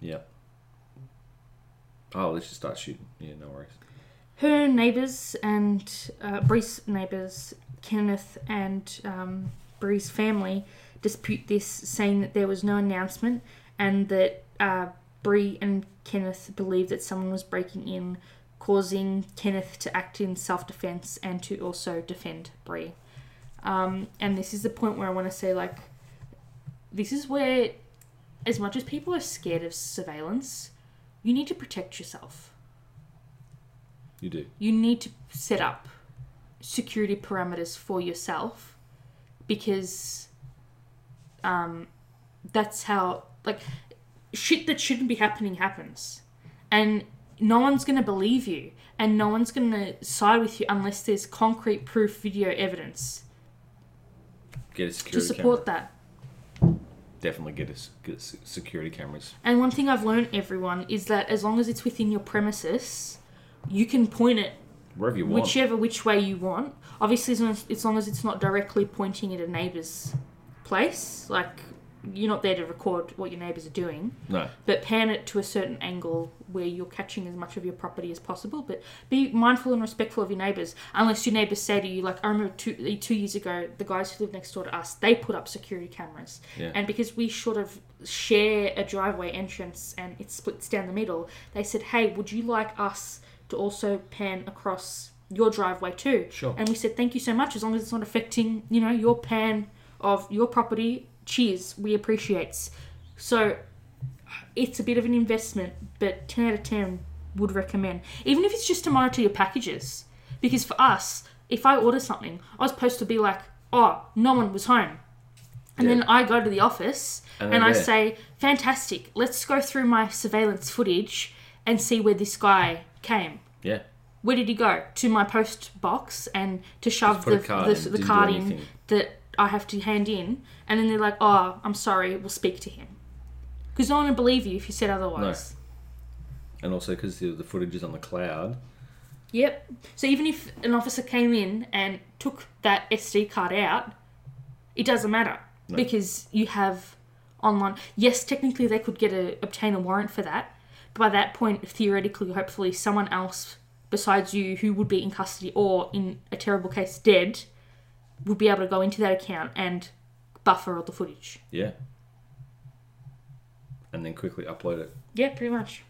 Yep. Oh, let's just start shooting. Yeah, no worries. Her neighbours and uh, Bree's neighbours, Kenneth and um, Bree's family, dispute this, saying that there was no announcement and that uh, Bree and Kenneth believe that someone was breaking in, causing Kenneth to act in self defence and to also defend Bree. Um, and this is the point where I want to say, like, this is where, as much as people are scared of surveillance, you need to protect yourself You do. you need to set up security parameters for yourself because um, that's how like shit that shouldn't be happening happens and no one's going to believe you and no one's going to side with you unless there's concrete proof video evidence Get a security to support camera. that Definitely get a get security cameras. and one thing i've learned everyone is that as long as it's within your premises you can point it Wherever you want. whichever which way you want. Obviously, as long as, as long as it's not directly pointing at a neighbour's place, like you're not there to record what your neighbours are doing, no. but pan it to a certain angle where you're catching as much of your property as possible. But be mindful and respectful of your neighbours, unless your neighbours say to you, like I remember two two years ago, the guys who lived next door to us, they put up security cameras, Yeah. and because we sort of share a driveway entrance and it splits down the middle, they said, "Hey, would you like us to also pan across your driveway too?" Sure. And we said, "Thank you so much. As long as it's not affecting, you know, your pan of your property, cheers. We appreciates." So it's a bit of an investment, but 10 out of 10 would recommend. Even if it's just to monitor your packages. Because for us, if I order something, I was supposed to be like, oh, no one was home. And then I go to the office And and, I there. say, fantastic, let's go through my surveillance footage and see where this guy came. Yeah. Where did he go? To my post box and to shove the, card the, in, the card in that I have to hand in. And then they're like, oh, I'm sorry, we'll speak to him. Because no one would believe you if you said otherwise. And also because the, the footage is on the cloud. Yep. So even if an officer came in and took that SD card out, it doesn't matter No. because you have online. Yes, technically they could get a obtain a warrant for that. But by that point, theoretically, hopefully, someone else besides you who would be in custody or in a terrible case dead would be able to go into that account and buffer all the footage. Yeah. and then quickly upload it. Yeah, pretty much.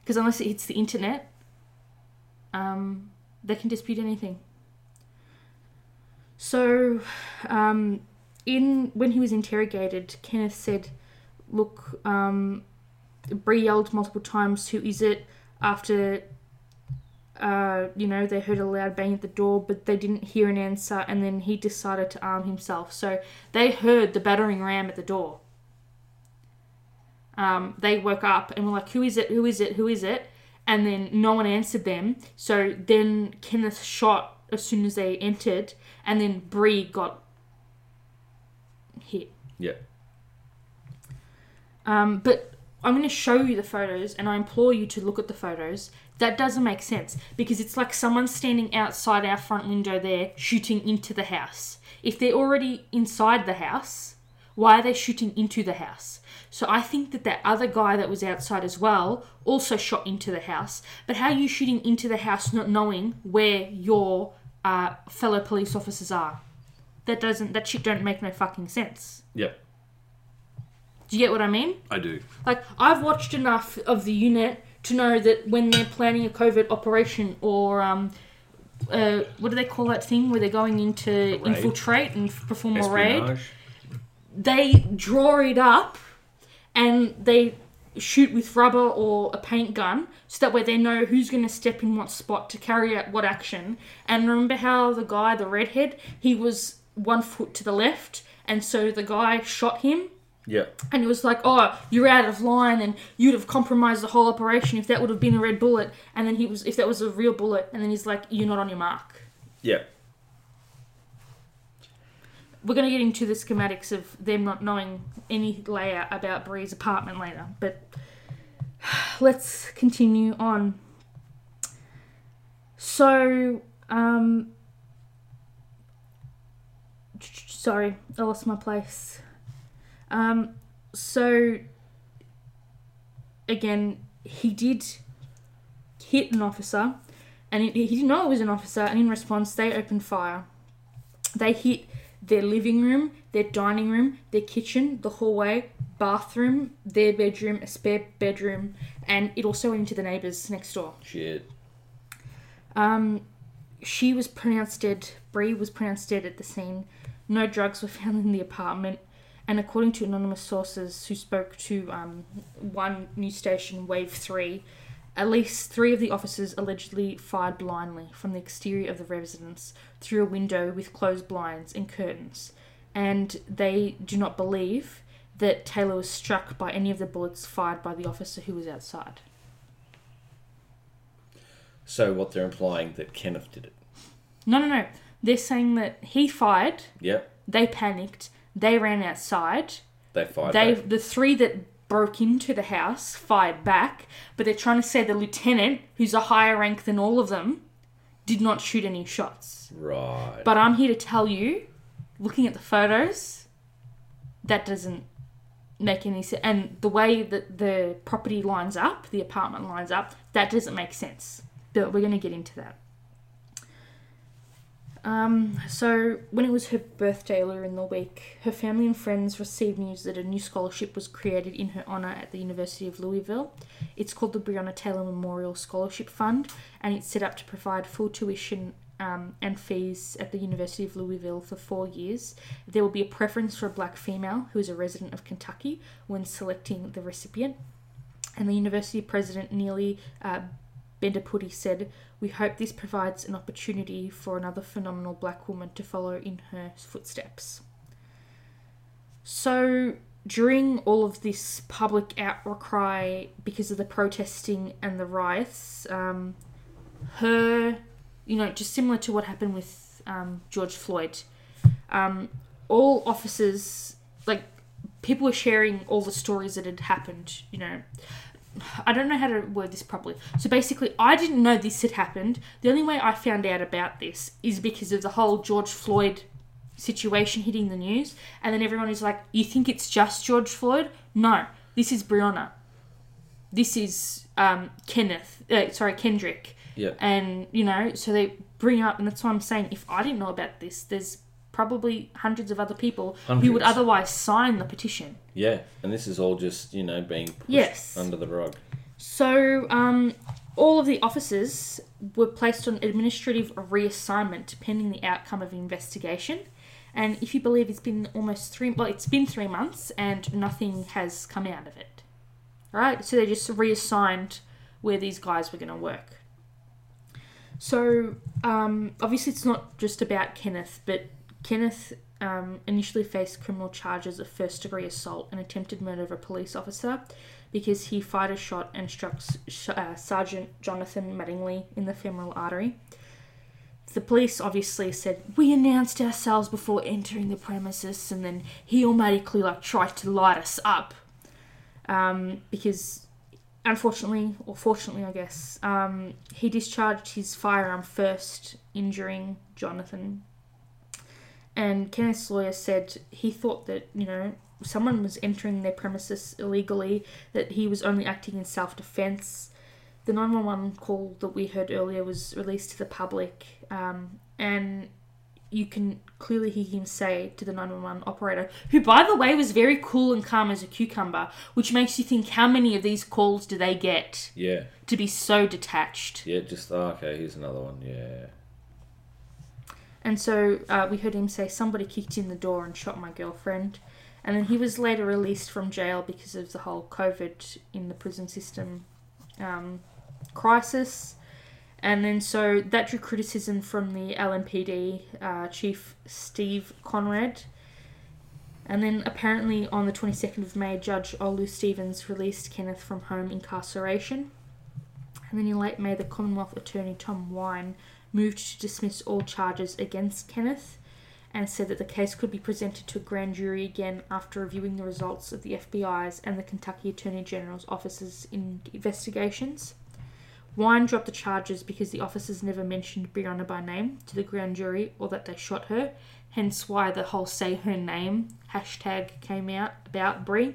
Because unless it hits the internet, um, they can dispute anything. So, um, in when he was interrogated, Kenneth said, "Look, um, Bree yelled multiple times, "Who is it?" After, uh, you know, they heard a loud bang at the door, but they didn't hear an answer, and then he decided to arm himself. So they heard the battering ram at the door um, they woke up and were like, "Who is it? Who is it? Who is it?" And then no one answered them. So then Kenneth shot as soon as they entered, and then Bree got hit. Yeah. Um, but I'm going to show you the photos, and I implore you to look at the photos. That doesn't make sense because it's like someone standing outside our front window there shooting into the house. If they're already inside the house, why are they shooting into the house? So I think that that other guy that was outside as well also shot into the house. But how are you shooting into the house not knowing where your uh, fellow police officers are? That doesn't. That shit don't make no fucking sense. Yeah. Do you get what I mean? I do. Like I've watched enough of the unit to know that when they're planning a covert operation or um, uh, what do they call that thing where they're going in to infiltrate and perform a raid? They draw it up and they shoot with rubber or a paint gun so that way they know who's going to step in what spot to carry out what action. And remember how the guy, the redhead, he was one foot to the left, and so the guy shot him. Yeah. And it was like, oh, you're out of line, and you'd have compromised the whole operation if that would have been a red bullet. And then he was, if that was a real bullet, and then he's like, you're not on your mark. Yeah. we're going to get into the schematics of them not knowing any layout about Bree's apartment later, but [SIGHS] let's continue on. So, um, sorry, I lost my place. Um, so, again, he did hit an officer, and he, he didn't know it was an officer, and in response, they opened fire. They hit their living room, their dining room, their kitchen, the hallway, bathroom, their bedroom, a spare bedroom, and it also went into the neighbours next door. Shit. Um, she was pronounced dead. Bree was pronounced dead at the scene. No drugs were found in the apartment. And according to anonymous sources who spoke to um, one news station, Wave 3, at least three of the officers allegedly fired blindly from the exterior of the residence through a window with closed blinds and curtains. And they do not believe that Taylor was struck by any of the bullets fired by the officer who was outside. So what they're implying that Kenneth did it. No, no, no. They're saying that he fired, Yeah. they panicked, they ran outside. They fired. They back. the three that broke into the house fired back, but they're trying to say the lieutenant, who's a higher rank than all of them, did not shoot any shots. Right. But I'm here to tell you, looking at the photos, that doesn't make any sense. And the way that the property lines up, the apartment lines up, that doesn't make sense. But we're going to get into that. Um, so, when it was her birthday earlier in the week, her family and friends received news that a new scholarship was created in her honour at the University of Louisville. It's called the Breonna Taylor Memorial Scholarship Fund, and it's set up to provide full tuition um, and fees at the University of Louisville for four years. There will be a preference for a black female who is a resident of Kentucky when selecting the recipient. And the university president, Neeli uh, Bendapudi, said, We hope this provides an opportunity for another phenomenal black woman to follow in her footsteps. So, during all of this public outcry because of the protesting and the riots, um, her, you know, just similar to what happened with um, George Floyd, um, all officers, like, people were sharing all the stories that had happened, you know. I don't know how to word this properly. So basically, I didn't know this had happened. The only way I found out about this is because of the whole George Floyd situation hitting the news. And then everyone is like, You think it's just George Floyd? No, this is Breonna. This is um, Kenneth, uh, sorry, Kendrick. yeah. And, you know, so they bring up, and that's why I'm saying if I didn't know about this, there's probably hundreds of other people who would otherwise sign the petition. Yeah, and this is all just you know being pushed Yes. under the rug. So, um, all of the officers were placed on administrative reassignment pending the outcome of the investigation. And if you believe it's been almost three, well, it's been three months and nothing has come out of it. Right? So they just reassigned where these guys were going to work. So, um, obviously, it's not just about Kenneth, but Kenneth um, initially faced criminal charges of first degree assault and attempted murder of a police officer because he fired a shot and struck uh, Sergeant Jonathan Mattingly in the femoral artery. The police obviously said, We announced ourselves before entering the premises, and then he automatically like tried to light us up. Um, because unfortunately, or fortunately, I guess, um, he discharged his firearm first, injuring Jonathan. And Kenneth's lawyer said he thought that, you know, someone was entering their premises illegally, that he was only acting in self defense. The 911 call that we heard earlier was released to the public, um, and you can clearly hear him say to the 911 operator, who, by the way, was very cool and calm as a cucumber, which makes you think how many of these calls do they get Yeah, to be so detached? yeah. Just oh, okay. Here's another one. Yeah, And so uh, we heard him say, Somebody kicked in the door and shot my girlfriend. And then he was later released from jail because of the whole COVID in the prison system um, crisis. And then so that drew criticism from the LMPD uh, chief Steve Conrad. And then apparently on the 22nd of May, Judge Olu Stevens released Kenneth from home incarceration. And then in late May, the Commonwealth Attorney Tom Wine moved to dismiss all charges against Kenneth and said that the case could be presented to a grand jury again after reviewing the results of the FBI's and the Kentucky Attorney General's offices in investigations. Wine dropped the charges because the officers never mentioned Breonna by name to the grand jury or that they shot her, hence why the whole say her name hashtag came out about Bree.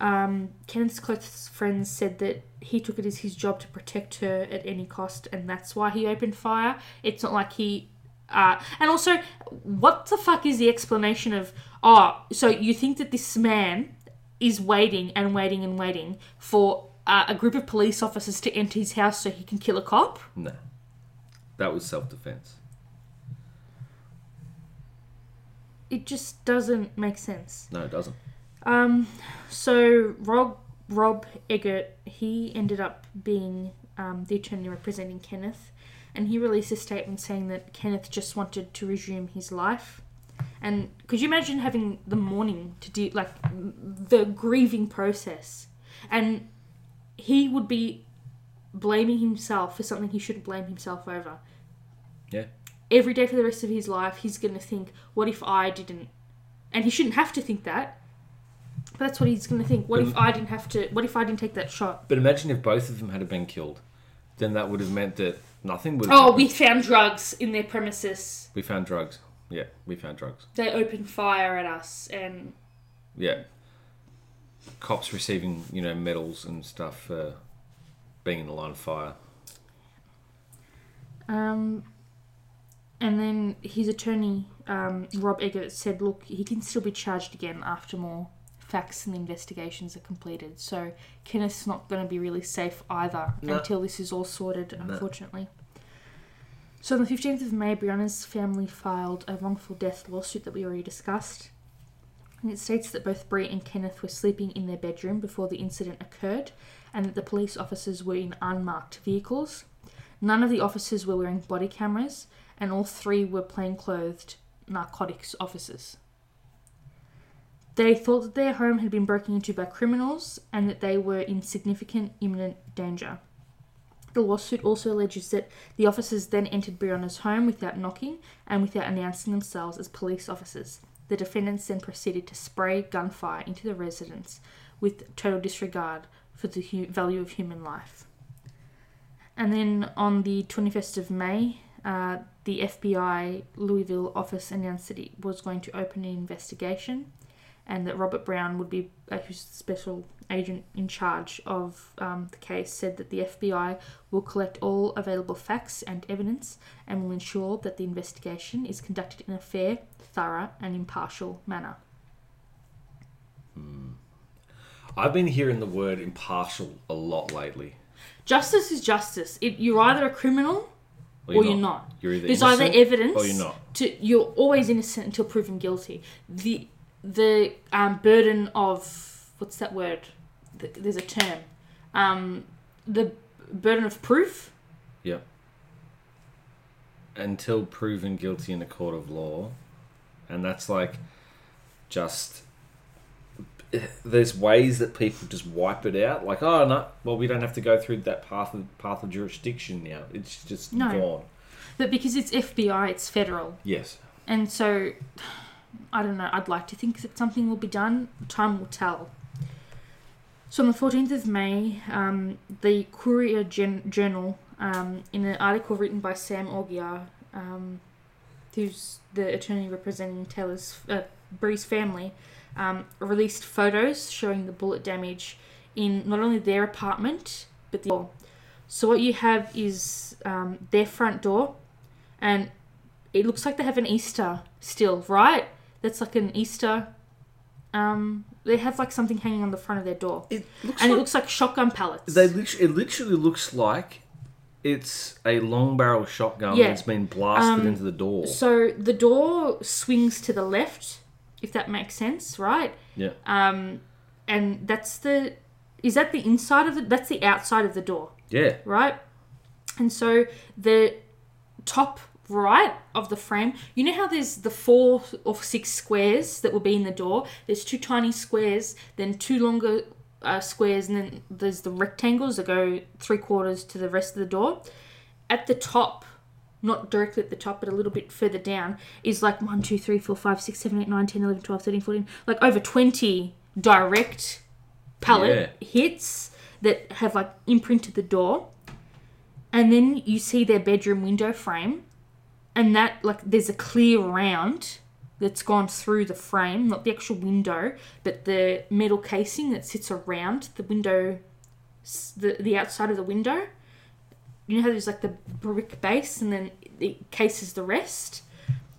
Um, Kenneth's close friends said that he took it as his job to protect her at any cost, and that's why he opened fire. It's not like he. Uh, and also, what the fuck is the explanation of, oh, so you think that this man is waiting and waiting and waiting for uh, a group of police officers to enter his house so he can kill a cop? no. That was self defense. It just doesn't make sense. No, it doesn't. Um, so Rob Rob Eggert, he ended up being um, the attorney representing Kenneth, and he released a statement saying that Kenneth just wanted to resume his life. And could you imagine having the mourning to do like the grieving process, and he would be blaming himself for something he shouldn't blame himself over. Yeah. Every day for the rest of his life, he's going to think, "What if I didn't?" And he shouldn't have to think that. But that's what he's going to think. What if I didn't have to? What if I didn't take that shot? But imagine if both of them had been killed, then that would have meant that nothing would. Have Oh, happened. we found drugs in their premises. we found drugs. Yeah, we found drugs. They opened fire at us, and Yeah. Cops receiving, you know, medals and stuff for being in the line of fire. um, and then his attorney, um, Rob Eggert, said, "Look, he can still be charged again after more facts and investigations are completed. So Kenneth's not going to be really safe either No. until this is all sorted, unfortunately." So on the 15th of May, Breonna's family filed a wrongful death lawsuit that we already discussed. And it states that both Bree and Kenneth were sleeping in their bedroom before the incident occurred, and that the police officers were in unmarked vehicles. None of the officers were wearing body cameras, and all three were plainclothed narcotics officers. They thought that their home had been broken into by criminals and that they were in significant imminent danger. The lawsuit also alleges that the officers then entered Breonna's home without knocking and without announcing themselves as police officers. The defendants then proceeded to spray gunfire into the residence with total disregard for the hu- value of human life. And then on the 21st of May, uh, the FBI Louisville office announced that it was going to open an investigation and that Robert Brown would be, a special agent in charge of um, the case, said that the FBI will collect all available facts and evidence and will ensure that the investigation is conducted in a fair, thorough, and impartial manner. I've been hearing the word impartial a lot lately. Justice is justice. It, you're either a criminal Or or you're not. You're either There's either evidence or you're not. To, you're always innocent until proven guilty. The the um, burden of what's that word? Th- There's a term. Um, the burden of proof. Yep. Until proven guilty in a court of law, and that's like just there's ways that people just wipe it out. Like, oh no, well we don't have to go through that path of path of jurisdiction now. It's just No. gone. But because it's FBI, it's federal, Yes. and so I don't know. I'd like to think that something will be done. Time will tell. So on the 14th of May, um, the Courier Gen- Journal, um, in an article written by Sam Aguiar, um, who's the attorney representing Taylor's uh, Bree's family, um, released photos showing the bullet damage in not only their apartment but the door. So what you have is um, their front door, and it looks like they have an Easter still, right? That's like an Easter. Um, they have like something hanging on the front of their door, It looks and it like looks like shotgun pellets. they lit- it literally looks like it's a long barrel shotgun Yeah. that's been blasted Um, into the door. So the door swings to the left, if that makes sense, right? yeah. Um, and that's the is that the inside of the that's the outside of the door, yeah. right? And so the top right of the frame, you know how there's the four or six squares that will be in the door. There's two tiny squares, then two longer uh, squares, and then there's the rectangles that go three quarters to the rest of the door. At the top, not directly at the top, but a little bit further down, is like 1, 2, 3, 4, 5, 6, 7, 8, 9, 10, 11, 12, 13, 14, like over 20 direct pallet hits that have like imprinted the door. And then you see their bedroom window frame, and that, like, there's a clear round that's gone through the frame, not the actual window, but the metal casing that sits around the window, the, the outside of the window. You know how there's like the brick base and then it cases the rest?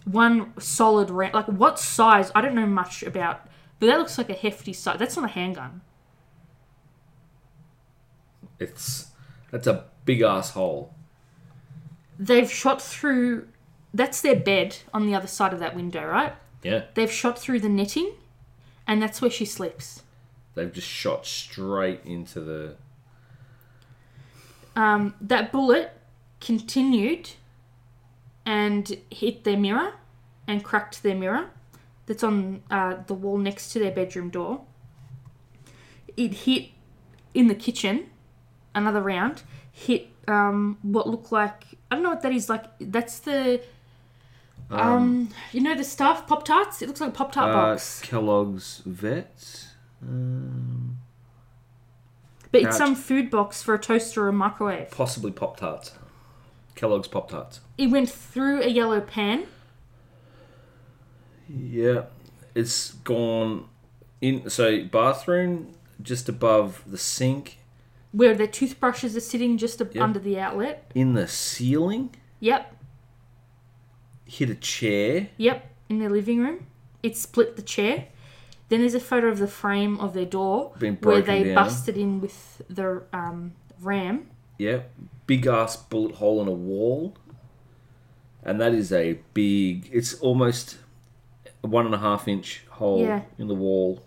One solid round like what size? I don't know much about but that looks like a hefty size that's not a handgun. It's that's a big ass hole. they've shot through that's their bed on the other side of that window right Yeah. they've shot through the netting and that's where she sleeps They've just shot straight into the um, that bullet continued and hit their mirror and cracked their mirror that's on uh, the wall next to their bedroom door. It hit in the kitchen, another round, hit um, what looked like I don't know what that is like. That's the um, you know the stuff Pop Tarts. It looks like a Pop Tart uh, box, Kellogg's Vets. Um, but it's some food box for a toaster or a microwave. possibly Pop Tarts. Kellogg's Pop Tarts. It went through a yellow pan. Yeah, it's gone in. So bathroom just above the sink, where the toothbrushes are sitting just ab- Yeah. under the outlet. in the ceiling, Yep, hit a chair. yep, in their living room. It split the chair. Then there's a photo of the frame of their door Been where they down. busted in with the um, ram. Yeah, big ass bullet hole in a wall, and that is a big. It's almost a one and a half inch hole Yeah. in the wall.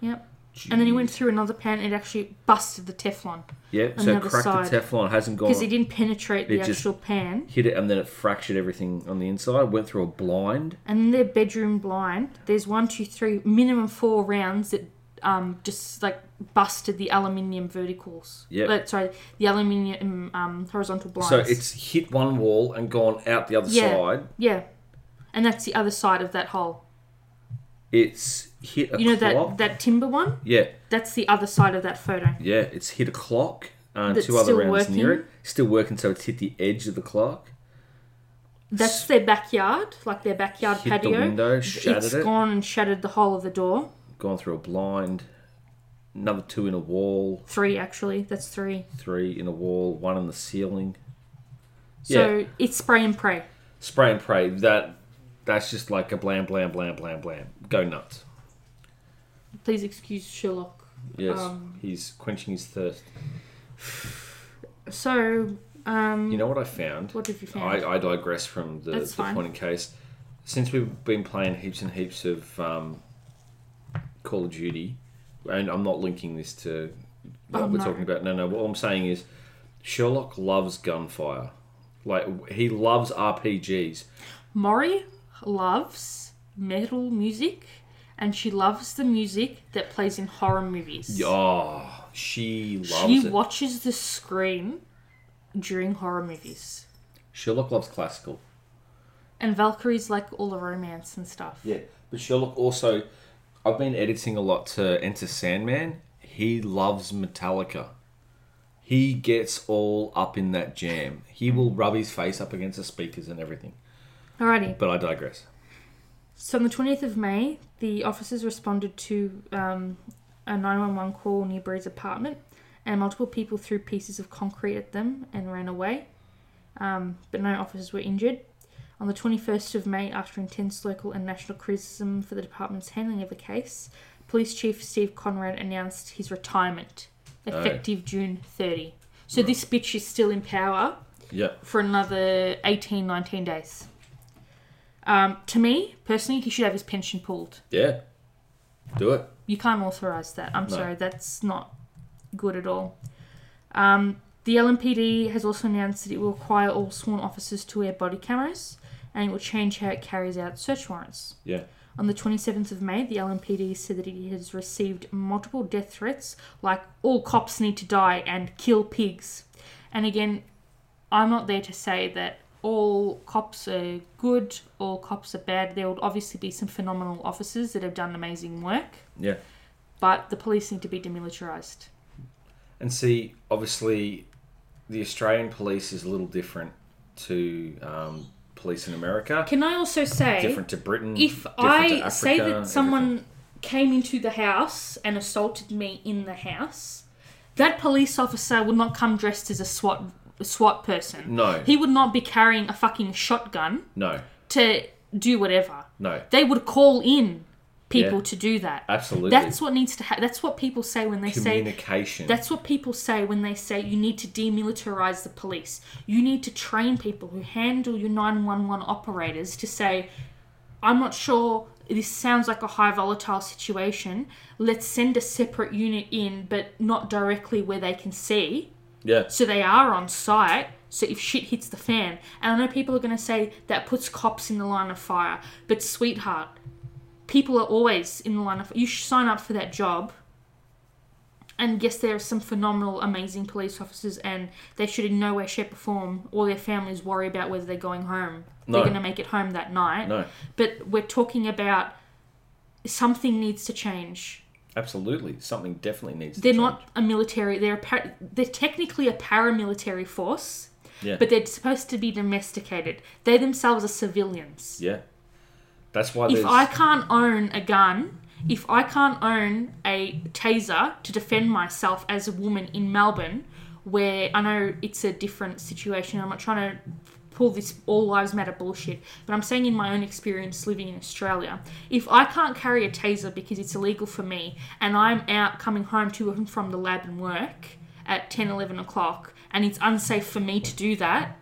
Yep. And then he went through another pan and it actually busted the Teflon Yeah, so other cracked side. the Teflon. It hasn't gone. because he didn't penetrate the It just- actual pan. hit it and then it fractured everything on the inside. Went through a blind. And their bedroom blind, there's one, two, three, minimum four rounds that um, just like busted the aluminium verticals. Yeah. Uh, sorry, the aluminium um, horizontal blinds. So it's hit one wall and gone out the other Yeah. side. Yeah. And that's the other side of that hole. It's hit a You know clock. that that timber one? yeah, That's the other side of that photo. yeah. It's hit a clock and That's two other still rounds near working? it. Still working, so it's hit the edge of the clock. That's their backyard, like their backyard Hit the patio. window, shattered it's it. gone and shattered the whole of the door. Gone through a blind. another two in a wall, Three, actually. That's three. three in a wall, one in the ceiling. So Yeah. it's spray and pray. Spray and pray. That that's just like a blam blam blam blam blam. Go nuts. Please excuse Sherlock. Yes, Um, he's quenching his thirst. So, um, You know what I found? what have you found? I, I digress from the, That's the fine. point in case. Since we've been playing heaps and heaps of um, Call of Duty, and I'm not linking this to what Oh, we're no. talking about. No, no. What I'm saying is, Sherlock loves gunfire. Like he loves RPGs. Maury loves metal music, and she loves the music that plays in horror movies. Oh, she loves she it. watches the screen during horror movies. Sherlock loves classical. And Valkyrie's like all the romance and stuff. Yeah, but Sherlock also. I've been editing a lot to Enter Sandman. He loves Metallica. He gets all up in that jam. He will rub his face up against the speakers and everything. Alrighty. But I digress. So on the 20th of May, the officers responded to um, a 911 call near Bree's apartment, and multiple people threw pieces of concrete at them and ran away. Um, but no officers were injured. On the 21st of May, after intense local and national criticism for the department's handling of the case, Police Chief Steve Conrad announced his retirement, effective June 30. So this bitch is still in power Yeah. for another 18, 19 days. Um, to me, personally, he should have his pension pulled. Yeah. Do it. You can't authorise that. I'm No. sorry, that's not good at all. Um, the LMPD has also announced that it will require all sworn officers to wear body cameras and it will change how it carries out search warrants. Yeah. On the 27th of May, the LMPD said that it has received multiple death threats, like all cops need to die and kill pigs. And again, I'm not there to say that all cops are good, all cops are bad. There will obviously be some phenomenal officers that have done amazing work, Yeah. but the police need to be demilitarised. And see, obviously, the Australian police is a little different to um, police in America. Can I also say, different to Britain. if I to say that someone everything. came into the house and assaulted me in the house, that police officer would not come dressed as a SWAT SWAT person. No. he would not be carrying a fucking shotgun No. to do whatever. No. They would call in people Yeah. to do that. Absolutely. That's what needs to happen. That's what people say when they say Communication. that's what people say when they say you need to demilitarize the police. You need to train people who handle your 911 operators to say, I'm not sure this sounds like a high volatile situation. Let's send a separate unit in, but not directly where they can see. Yeah. So they are on site. So if shit hits the fan, and I know people are going to say that puts cops in the line of fire, but sweetheart, people are always in the line of. You sign up for that job. And yes, there are some phenomenal, amazing police officers, and they should in no way, shape, or form, or their families worry about whether they're going home. No. They're going to make it home that night. No. But we're talking about something needs to change. Absolutely. Something definitely needs They're not a military. They're a par- they're technically a paramilitary force, Yeah. but they're supposed to be domesticated. They themselves are civilians. yeah. That's why If there's. I can't own a gun, if I can't own a taser to defend myself as a woman in Melbourne, where I know it's a different situation, I'm not trying to pull this all lives matter bullshit, but I'm saying in my own experience living in Australia, if I can't carry a taser because it's illegal for me and I'm out coming home to and from the lab and work at 10, 11 o'clock and it's unsafe for me to do that,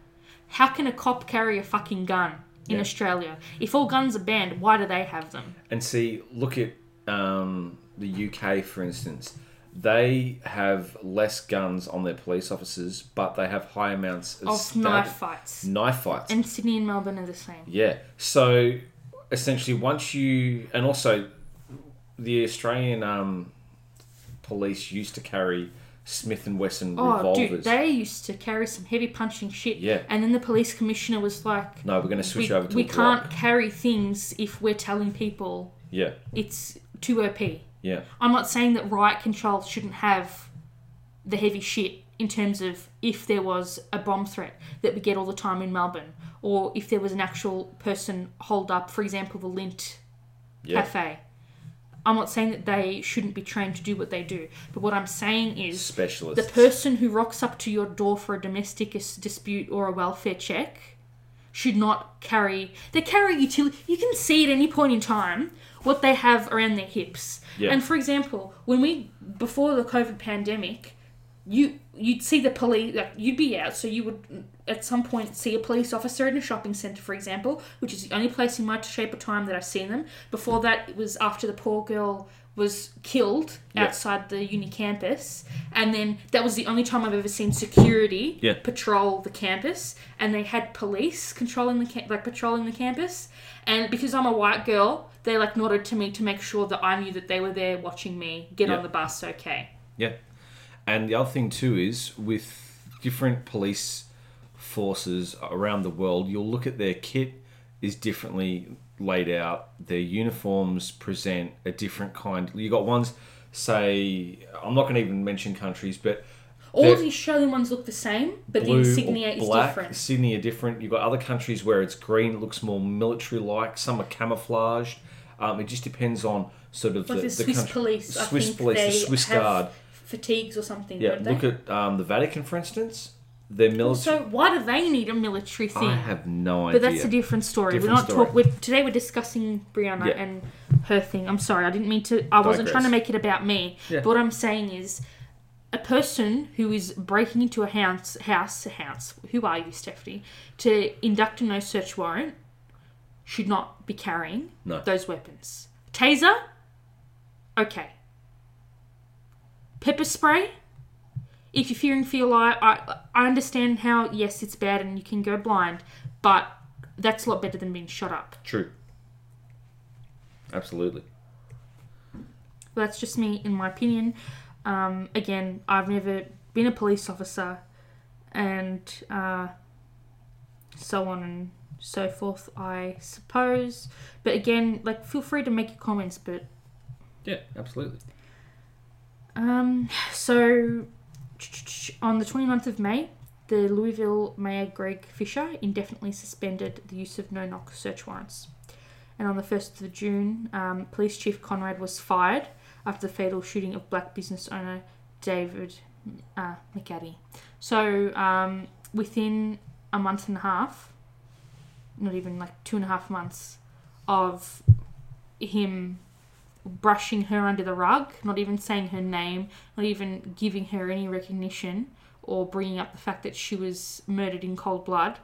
how can a cop carry a fucking gun in Yeah. Australia? If all guns are banned, why do they have them? And see, look at um, the UK, for instance. They have less guns on their police officers, but they have high amounts of, Of stab- knife fights. knife fights. And Sydney and Melbourne are the same. Yeah. So essentially, once you and also the Australian um, police used to carry Smith and Wesson Oh, revolvers. dude, they used to carry some heavy punching shit. Yeah. And then the police commissioner was like, no, we're going to switch we, over to we can't Glock. carry things if we're telling people Yeah. it's too OP. Yeah. I'm not saying that riot control shouldn't have the heavy shit in terms of if there was a bomb threat that we get all the time in Melbourne, or if there was an actual person holed up, for example, the Lindt Yeah. Cafe. I'm not saying that they shouldn't be trained to do what they do, but what I'm saying is Specialists. the person who rocks up to your door for a domestic dispute or a welfare check should not carry. They carry utility. You can see at any point in time what they have around their hips. Yeah. And for example, when we before the COVID pandemic, you you'd see the police. Like you'd be out, so you would at some point see a police officer in a shopping centre, for example, which is the only place in my shape of time that I've seen them. Before that, it was after the poor girl was killed Yeah. outside the uni campus, and then that was the only time I've ever seen security Yeah. patrol the campus, and they had police controlling the ca- like patrolling the campus, and because I'm a white girl, they like nodded to me to make sure that I knew that they were there watching me get Yeah. on the bus. Okay. Yeah. And the other thing too is with different police forces around the world, you'll look at their kit is differently laid out. Their uniforms present a different kind. You got ones say I'm not going to even mention countries, but All the Australian ones look the same, but the insignia is different. Sydney are different. You've got other countries where it's green, it looks more military like. Some are camouflaged. Um, it just depends on sort of Like the, the, Swiss country. police, I Swiss think police, they the Swiss have Guard. fatigues or something. Yeah, don't they? look at um, the Vatican, for instance. Their military. So why do they need a military thing? I have no idea. But that's a different story. Different we're not story. talk. We're, today we're discussing Breonna Yeah. and her thing. I'm sorry, I didn't mean to. I wasn't Digress. trying to make it about me. Yeah. But what I'm saying is, a person who is breaking into a house, house, house. Who are you, Stephanie? To induct a no search warrant, should not be carrying No. those weapons. Taser, okay. Pepper spray, if you're fearing for your life, I, I understand how, yes, it's bad and you can go blind, but that's a lot better than being shot up. True. Absolutely. Well, that's just me, in my opinion. Um, again, I've never been a police officer and uh, so on and so forth, I suppose. But again, like, feel free to make your comments, but Yeah, absolutely. Um, so on the 29th of May, the Louisville Mayor Greg Fisher indefinitely suspended the use of no knock search warrants. And on the 1st of June, um, Police Chief Conrad was fired after the fatal shooting of black business owner David uh, McAtee. So um, within a month and a half, not even like two and a half months, of him brushing her under the rug, not even saying her name, not even giving her any recognition or bringing up the fact that she was murdered in cold blood.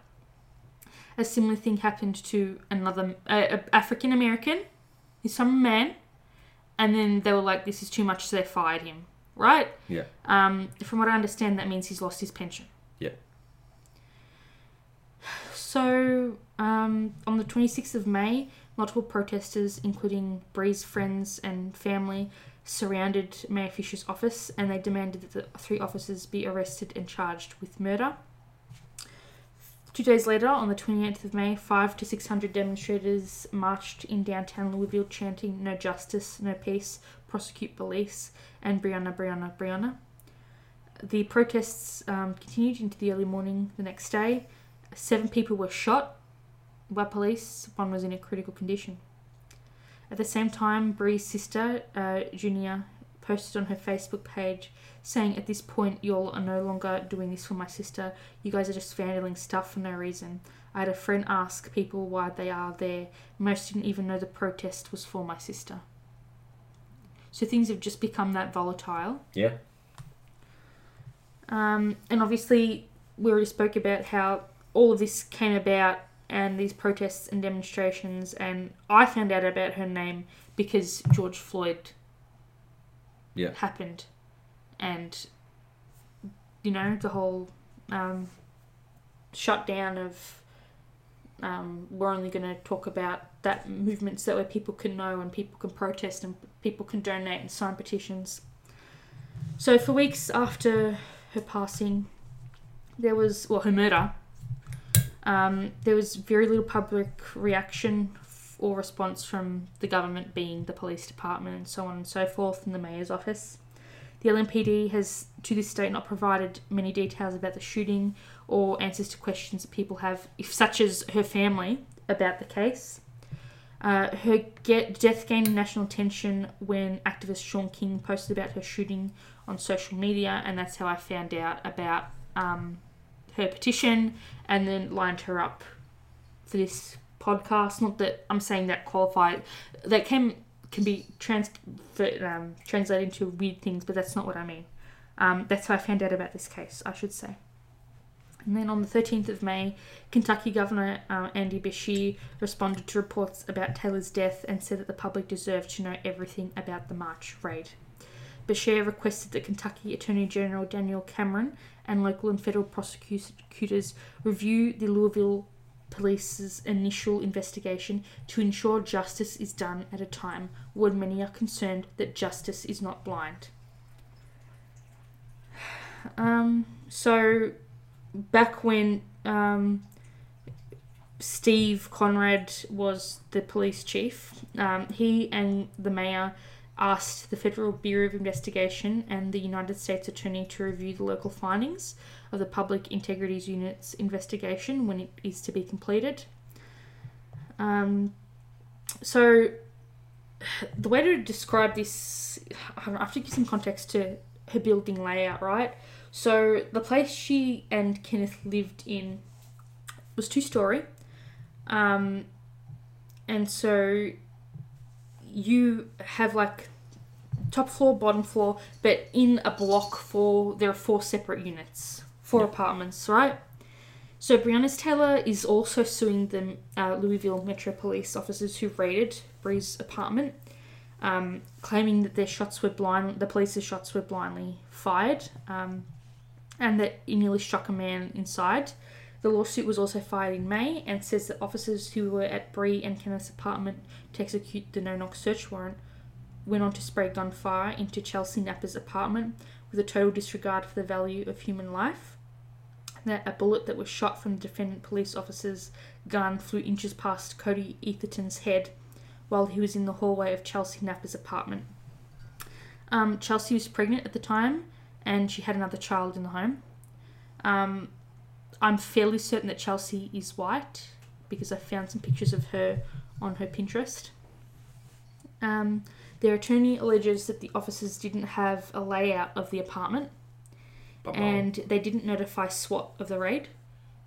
A similar thing happened to another uh, African American, some man, and then they were like, "This is too much," so they fired him. Right? Yeah. Um, from what I understand, that means he's lost his pension. Yeah. So, um, on the 26th of May, multiple protesters, including Bree's friends and family, surrounded Mayor Fisher's office and they demanded that the three officers be arrested and charged with murder. Two days later, on the 28th of May, five to 600 demonstrators marched in downtown Louisville chanting No Justice, No Peace, Prosecute Police, and Breonna, Breonna, Breonna. The protests um, continued into the early morning the next day. Seven people were shot by police, one was in a critical condition. At the same time, Bree's sister, uh, Juniyah, posted on her Facebook page saying, At this point, y'all are no longer doing this for my sister. You guys are just vandalizing stuff for no reason. I had a friend ask people why they are there. Most didn't even know the protest was for my sister. So things have just become that volatile. Yeah. Um, and obviously, we already spoke about how all of this came about and these protests and demonstrations. And I found out about her name because George Floyd Yeah. happened. And, you know, the whole um, shutdown of um, we're only going to talk about that movement so that way people can know and people can protest and people can donate and sign petitions. So for weeks after her passing, there was well her murder. Um, there was very little public reaction or response from the government, being the police department and so on and so forth, and the mayor's office. The LMPD has to this date not provided many details about the shooting or answers to questions that people have, if such as her family, about the case. Uh, her get, death gained national attention when activist Shaun King posted about her shooting on social media, and that's how I found out about um, her petition and then lined her up for this podcast. Not that I'm saying that qualified, that can can be trans um, translated into weird things, but that's not what I mean. Um, that's how I found out about this case, I should say. And then on the 13th of May, Kentucky Governor uh, Andy Beshear responded to reports about Taylor's death and said that the public deserved to know everything about the March raid. Beshear requested that Kentucky Attorney General Daniel Cameron and local and federal prosecutors review the Louisville Police's initial investigation to ensure justice is done at a time when many are concerned that justice is not blind. [SIGHS] Um, so, back when um, Steve Conrad was the police chief, um, he and the mayor asked the Federal Bureau of Investigation and the United States Attorney to review the local findings of the Public Integrities Unit's investigation when it is to be completed. Um, so, the way to describe this, I have to give some context to her building layout, right? So, the place she and Kenneth lived in was two story. Um, and so you have like top floor, bottom floor, but in a block for there are four separate units, four Yep. apartments, right? So Breonna's Taylor is also suing the uh, Louisville Metro Police officers who raided Bree's apartment, um, claiming that their shots were blind, the police's shots were blindly fired, um, and that it nearly struck a man inside. The lawsuit was also filed in May and says that officers who were at Bree and Kenneth's apartment to execute the no-knock search warrant went on to spray gunfire into Chelsea Napper's apartment with a total disregard for the value of human life. That a bullet that was shot from the defendant police officer's gun flew inches past Cody Etherton's head while he was in the hallway of Chelsea Napper's apartment. Um, Chelsea was pregnant at the time and she had another child in the home. Um, I'm fairly certain that Chelsea is white because I found some pictures of her on her Pinterest. Um, their attorney alleges that the officers didn't have a layout of the apartment Bum-bum. and they didn't notify SWAT of the raid,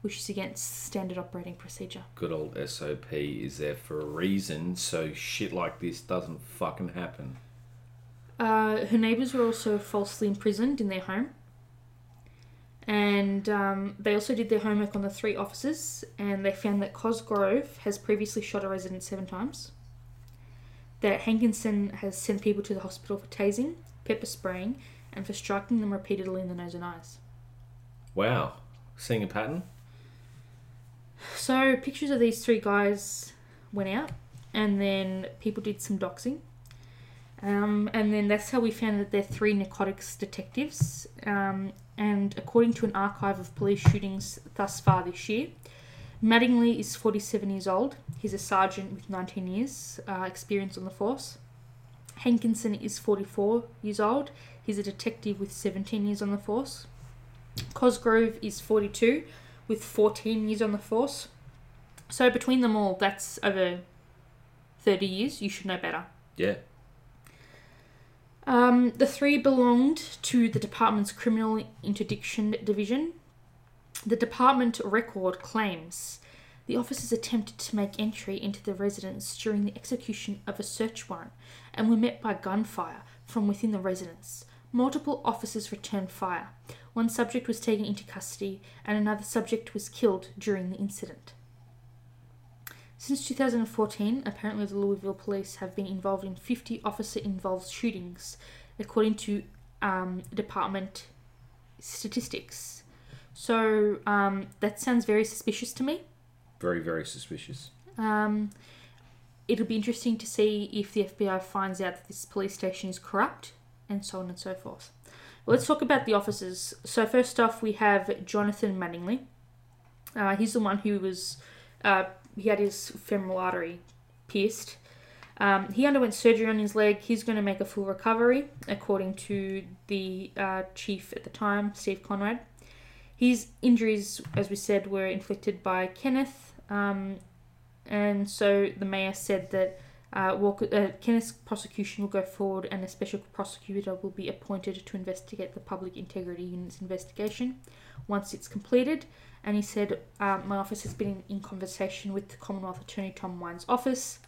which is against standard operating procedure. good old SOP is there for a reason, so shit like this doesn't fucking happen. Uh, her neighbours were also falsely imprisoned in their home. And um, they also did their homework on the three officers, and they found that Cosgrove has previously shot a resident seven times. That Hankinson has sent people to the hospital for tasing, pepper spraying, and for striking them repeatedly in the nose and eyes. Wow, seeing a pattern? So pictures of these three guys went out, and then people did some doxing. Um, and then that's how we found that they're three narcotics detectives. Um, and according to an archive of police shootings thus far this year, Mattingly is 47 years old. He's a sergeant with 19 years uh, experience on the force. Hankinson is 44 years old. He's a detective with 17 years on the force. Cosgrove is 42 with 14 years on the force. So between them all, that's over 30 years. You should know better. Yeah. Um, the three belonged to the department's criminal interdiction division. The department record claims the officers attempted to make entry into the residence during the execution of a search warrant and were met by gunfire from within the residence. Multiple officers returned fire. One subject was taken into custody and another subject was killed during the incident. Since 2014, apparently the Louisville police have been involved in 50 officer involved shootings, according to um, department statistics. So um, that sounds very suspicious to me. Very, very suspicious. Um, it'll be interesting to see if the FBI finds out that this police station is corrupt, and so on and so forth. Well, let's talk about the officers. So first off, we have Jonathan Mattingly. Uh, he's the one who was uh, he had his femoral artery pierced. Um, he underwent surgery on his leg. He's going to make a full recovery, according to the uh, chief at the time, Steve Conrad. His injuries, as we said, were inflicted by Kenneth, um, and so the mayor said that uh, Walker, uh, Kenneth's prosecution will go forward, and a special prosecutor will be appointed to investigate the Public Integrity Unit's investigation once it's completed. And he said, uh, My office has been in conversation with the Commonwealth Attorney Tom Wine's office.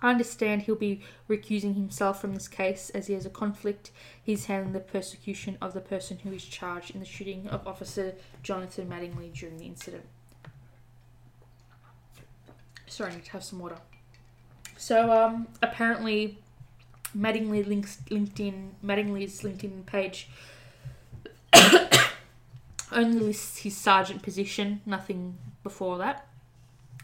I understand he'll be recusing himself from this case as he has a conflict. He's handling the persecution of the person who is charged in the shooting of Officer Jonathan Mattingly during the incident. Sorry, I need to have some water. So, um, apparently, Mattingly links LinkedIn, Mattingly's LinkedIn page only lists his sergeant position, nothing before that.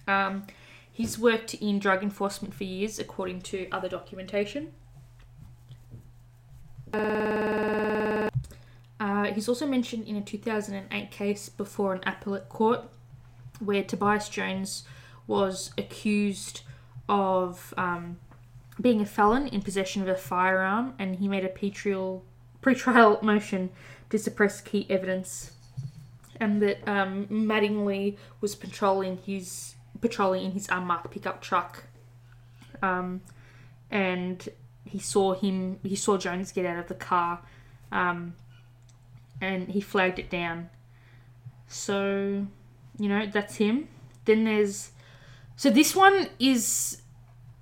Um, he's worked in drug enforcement for years, according to other documentation. Uh, uh, he's also mentioned in a 2008 case before an appellate court where Tobias Jones was accused of um, being a felon in possession of a firearm, and he made a pretrial, pretrial [LAUGHS] motion to suppress key evidence, and that um, Mattingly was patrolling his patrolling in his unmarked pickup truck, um, and he saw him. He saw Jones get out of the car, um, and he flagged it down. So, you know, that's him. Then there's so this one is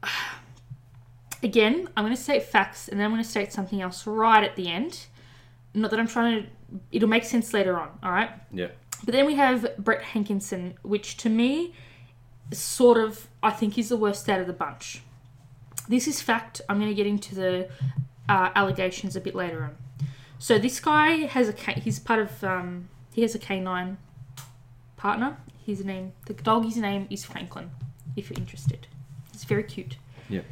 [SIGHS] again, I'm going to state facts and then I'm going to state something else right at the end. Not that I'm trying to it'll make sense later on, all right? Yeah. But then we have Brett Hankinson, which to me sort of I think is the worst out of the bunch. This is fact. I'm going to get into the uh, allegations a bit later on. So this guy has a he's part of um, he has a canine partner. His name the doggy's name is Franklin. If you're interested, it's very cute. Yeah.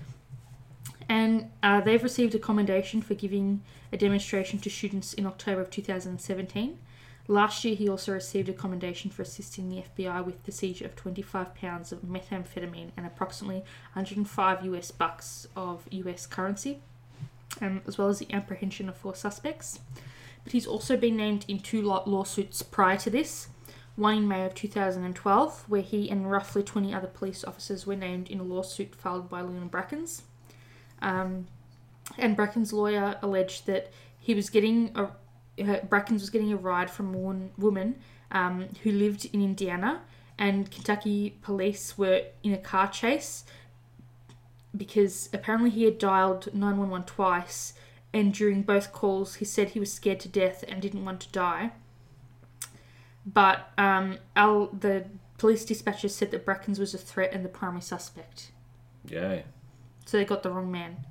And uh, they've received a commendation for giving a demonstration to students in October of 2017. Last year, he also received a commendation for assisting the FBI with the seizure of 25 pounds of methamphetamine and approximately 105 US bucks of US currency, um, as well as the apprehension of four suspects. But he's also been named in two lawsuits prior to this. One in May of 2012, where he and roughly 20 other police officers were named in a lawsuit filed by Leon Brackens. Um, and Bracken's lawyer alleged that he was getting a uh, Brackens was getting a ride from one woman um, who lived in Indiana, and Kentucky police were in a car chase because apparently he had dialed 911 twice, and during both calls he said he was scared to death and didn't want to die. But um, Al, the police dispatcher said that Brackens was a threat and the primary suspect. Yeah. So they got the wrong man.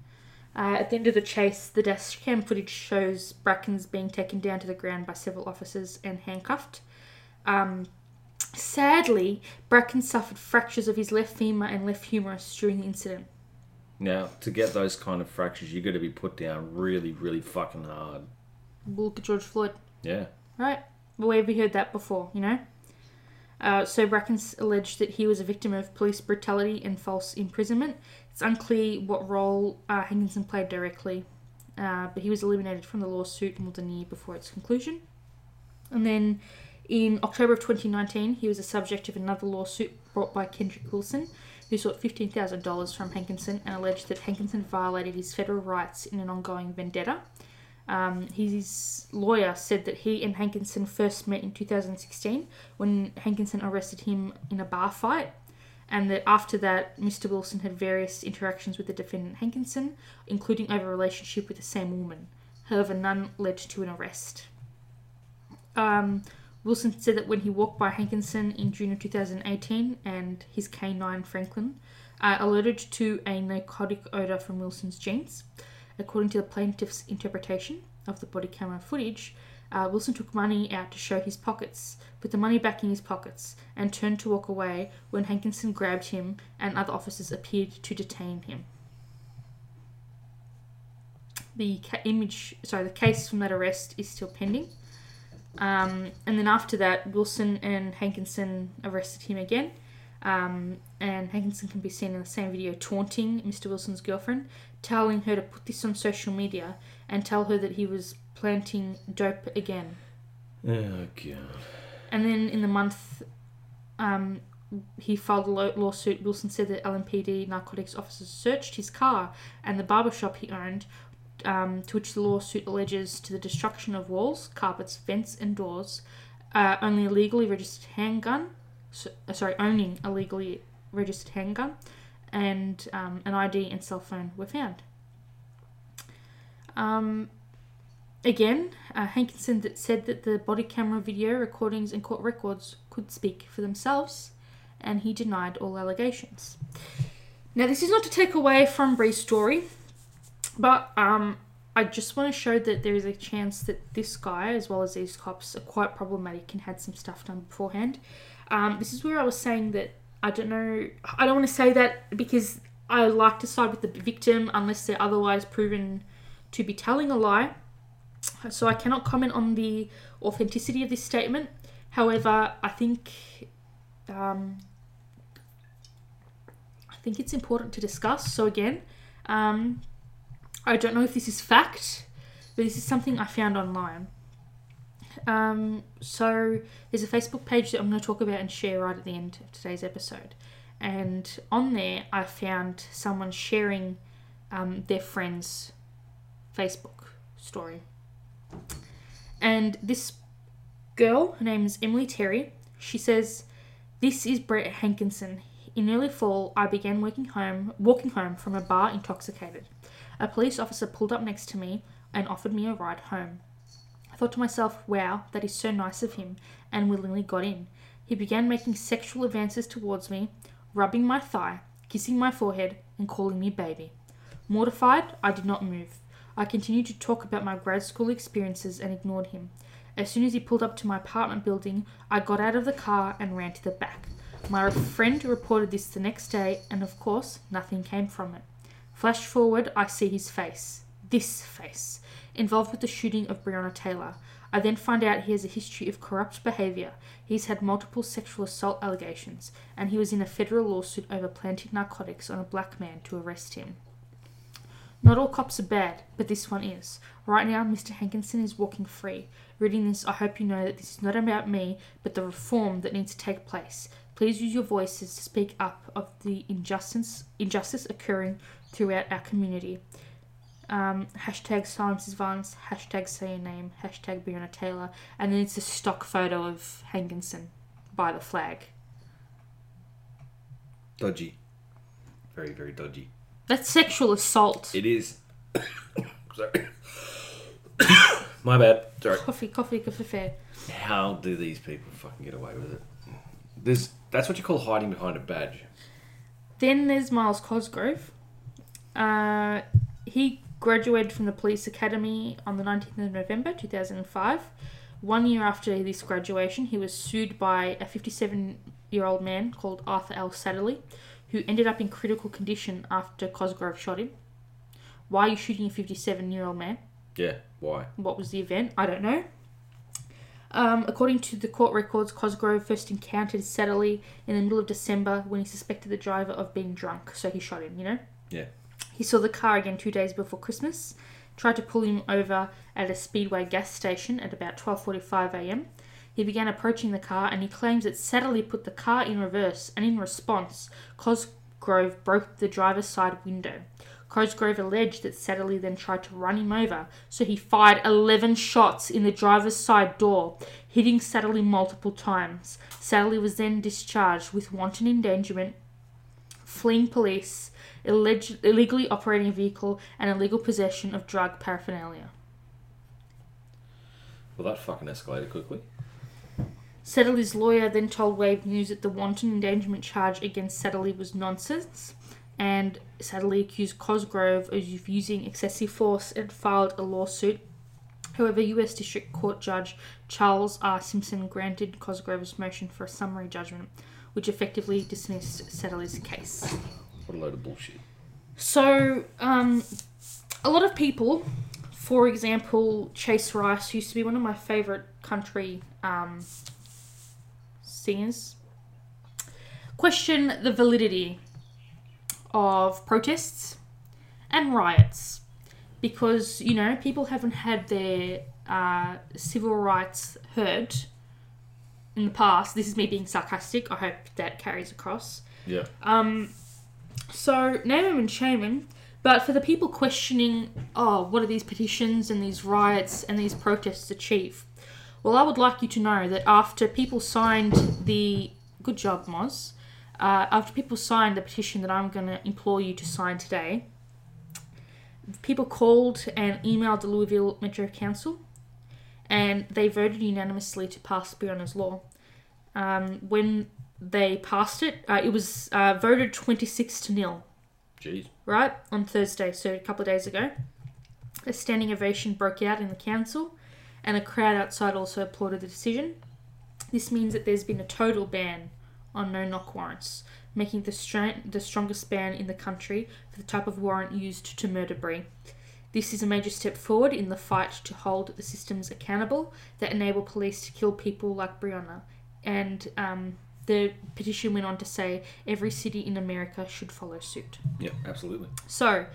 Uh, at the end of the chase, the dash cam footage shows Brackens being taken down to the ground by several officers and handcuffed. Um, sadly, Brackens suffered fractures of his left femur and left humerus during the incident. Now, to get those kind of fractures, you got to be put down really, really fucking hard. Look at George Floyd, Yeah. right? Where have you heard that before, you know? Uh, so Brackens alleged that he was a victim of police brutality and false imprisonment. It's unclear what role uh, Hankinson played directly, uh, but he was eliminated from the lawsuit more than a year before its conclusion. And then in October of 2019, he was the subject of another lawsuit brought by Kendrick Wilson, who sought $15,000 from Hankinson and alleged that Hankinson violated his federal rights in an ongoing vendetta. Um, his lawyer said that he and Hankinson first met in 2016 when Hankinson arrested him in a bar fight, and that after that, Mr. Wilson had various interactions with the defendant Hankinson, including over a relationship with the same woman. However, none led to an arrest. Um, Wilson said that when he walked by Hankinson in June of 2018 and his canine Franklin uh, alerted to a narcotic odor from Wilson's jeans. According to the plaintiff's interpretation of the body camera footage, uh, Wilson took money out to show his pockets, put the money back in his pockets, and turned to walk away when Hankinson grabbed him and other officers appeared to detain him. The ca- image, sorry, the case from that arrest is still pending. Um, and then after that, Wilson and Hankinson arrested him again. Um, and Hankinson can be seen in the same video taunting Mr. Wilson's girlfriend, telling her to put this on social media and tell her that he was planting dope again. Oh, God. And then in the month um, he filed a law- lawsuit. Wilson said that LMPD narcotics officers searched his car and the barber shop he owned, um, to which the lawsuit alleges to the destruction of walls, carpets, vents, and doors. Uh, only a legally registered handgun, so, uh, sorry, owning a legally registered handgun, and um, an ID and cell phone were found. Um, again, uh, Hankinson said that the body camera video recordings and court records could speak for themselves, and he denied all allegations. Now, this is not to take away from Bree's story, but um, I just want to show that there is a chance that this guy, as well as these cops, are quite problematic and had some stuff done beforehand. Um, this is where I was saying that I don't know, I don't want to say that because I like to side with the victim unless they're otherwise proven to be telling a lie. So I cannot comment on the authenticity of this statement. However, I think um, I think it's important to discuss. So again, um, I don't know if this is fact, but this is something I found online. Um, so there's a Facebook page that I'm going to talk about and share right at the end of today's episode, and on there I found someone sharing um, their friend's Facebook story. And this girl, her name is Emily Terry, she says, This is Brett Hankinson. In early fall, I began working home, walking home from a bar intoxicated. A police officer pulled up next to me and offered me a ride home. Thought to myself, wow, that is so nice of him, and willingly got in. He began making sexual advances towards me, rubbing my thigh, kissing my forehead, and calling me baby. Mortified, I did not move. I continued to talk about my grad school experiences and ignored him. As soon as he pulled up to my apartment building, I got out of the car and ran to the back. My friend reported this the next day, and of course, nothing came from it. Flash forward, I see his face. This face. Involved with the shooting of Breonna Taylor. I then find out he has a history of corrupt behaviour. He's had multiple sexual assault allegations, and he was in a federal lawsuit over planting narcotics on a black man to arrest him. Not all cops are bad, but this one is. Right now, Mr. Hankinson is walking free. Reading this, I hope you know that this is not about me, but the reform that needs to take place. Please use your voices to speak up of the injustice injustice occurring throughout our community. Um, hashtag silence is violence, hashtag say your name, hashtag Breonna Taylor, and then it's a stock photo of Hankinson by the flag. Dodgy. Very, very dodgy. That's sexual assault. It is. [COUGHS] Sorry. [COUGHS] My bad. Sorry. Coffee, coffee, coffee fair. How do these people fucking get away with it? There's that's what you call hiding behind a badge. Then there's Myles Cosgrove. Uh, he graduated from the police academy on the 19th of November 2005. One year after this graduation, he was sued by a 57 year old man called Arthur L. Satterley, who ended up in critical condition after Cosgrove shot him. Why are you shooting a 57 year old man? Yeah. Why? What was the event? I don't know. Um, according to the court records, Cosgrove first encountered Satterley in the middle of December when he suspected the driver of being drunk, so he shot him, you know? Yeah. He saw the car again two days before Christmas, tried to pull him over at a Speedway gas station at about 12:45 a.m. He began approaching the car and he claims that Satterley put the car in reverse and in response, Cosgrove broke the driver's side window. Cosgrove alleged that Satterley then tried to run him over, so he fired 11 shots in the driver's side door, hitting Satterley multiple times. Satterley was then discharged with wanton endangerment, fleeing police, illeg- illegally operating a vehicle, and illegal possession of drug paraphernalia. Well, that fucking escalated quickly. Satterley's lawyer then told Wave News that the wanton endangerment charge against Satterley was nonsense, and Satterley accused Cosgrove of using excessive force and filed a lawsuit. However, US District Court Judge Charles R. Simpson granted Cosgrove's motion for a summary judgment, which effectively dismissed Satterley's case. What a load of bullshit. So, um, a lot of people, for example, Chase Rice used to be one of my favorite country um, singers, question the validity of protests and riots because, you know, people haven't had their uh, civil rights heard in the past. This is me being sarcastic. I hope that carries across. Yeah. So name him and shame him. But for the people questioning, oh, what are these petitions and these riots and these protests achieve? Well, I would like you to know that after people signed the good job, Moz, uh, after people signed the petition that I'm going to implore you to sign today, people called and emailed the Louisville Metro Council, and they voted unanimously to pass Breonna's law. Um, when they passed it, uh, it was uh, voted 26 to nil Jeez. right, on Thursday, so a couple of days ago. A standing ovation broke out in the council, and a crowd outside also applauded the decision. This means that there's been a total ban on no knock warrants, making the, stra- the strongest ban in the country for the type of warrant used to murder Bree. This is a major step forward in the fight to hold the systems accountable that enable police to kill people like Breonna. And um, the petition went on to say every city in America should follow suit. Yeah, absolutely. So,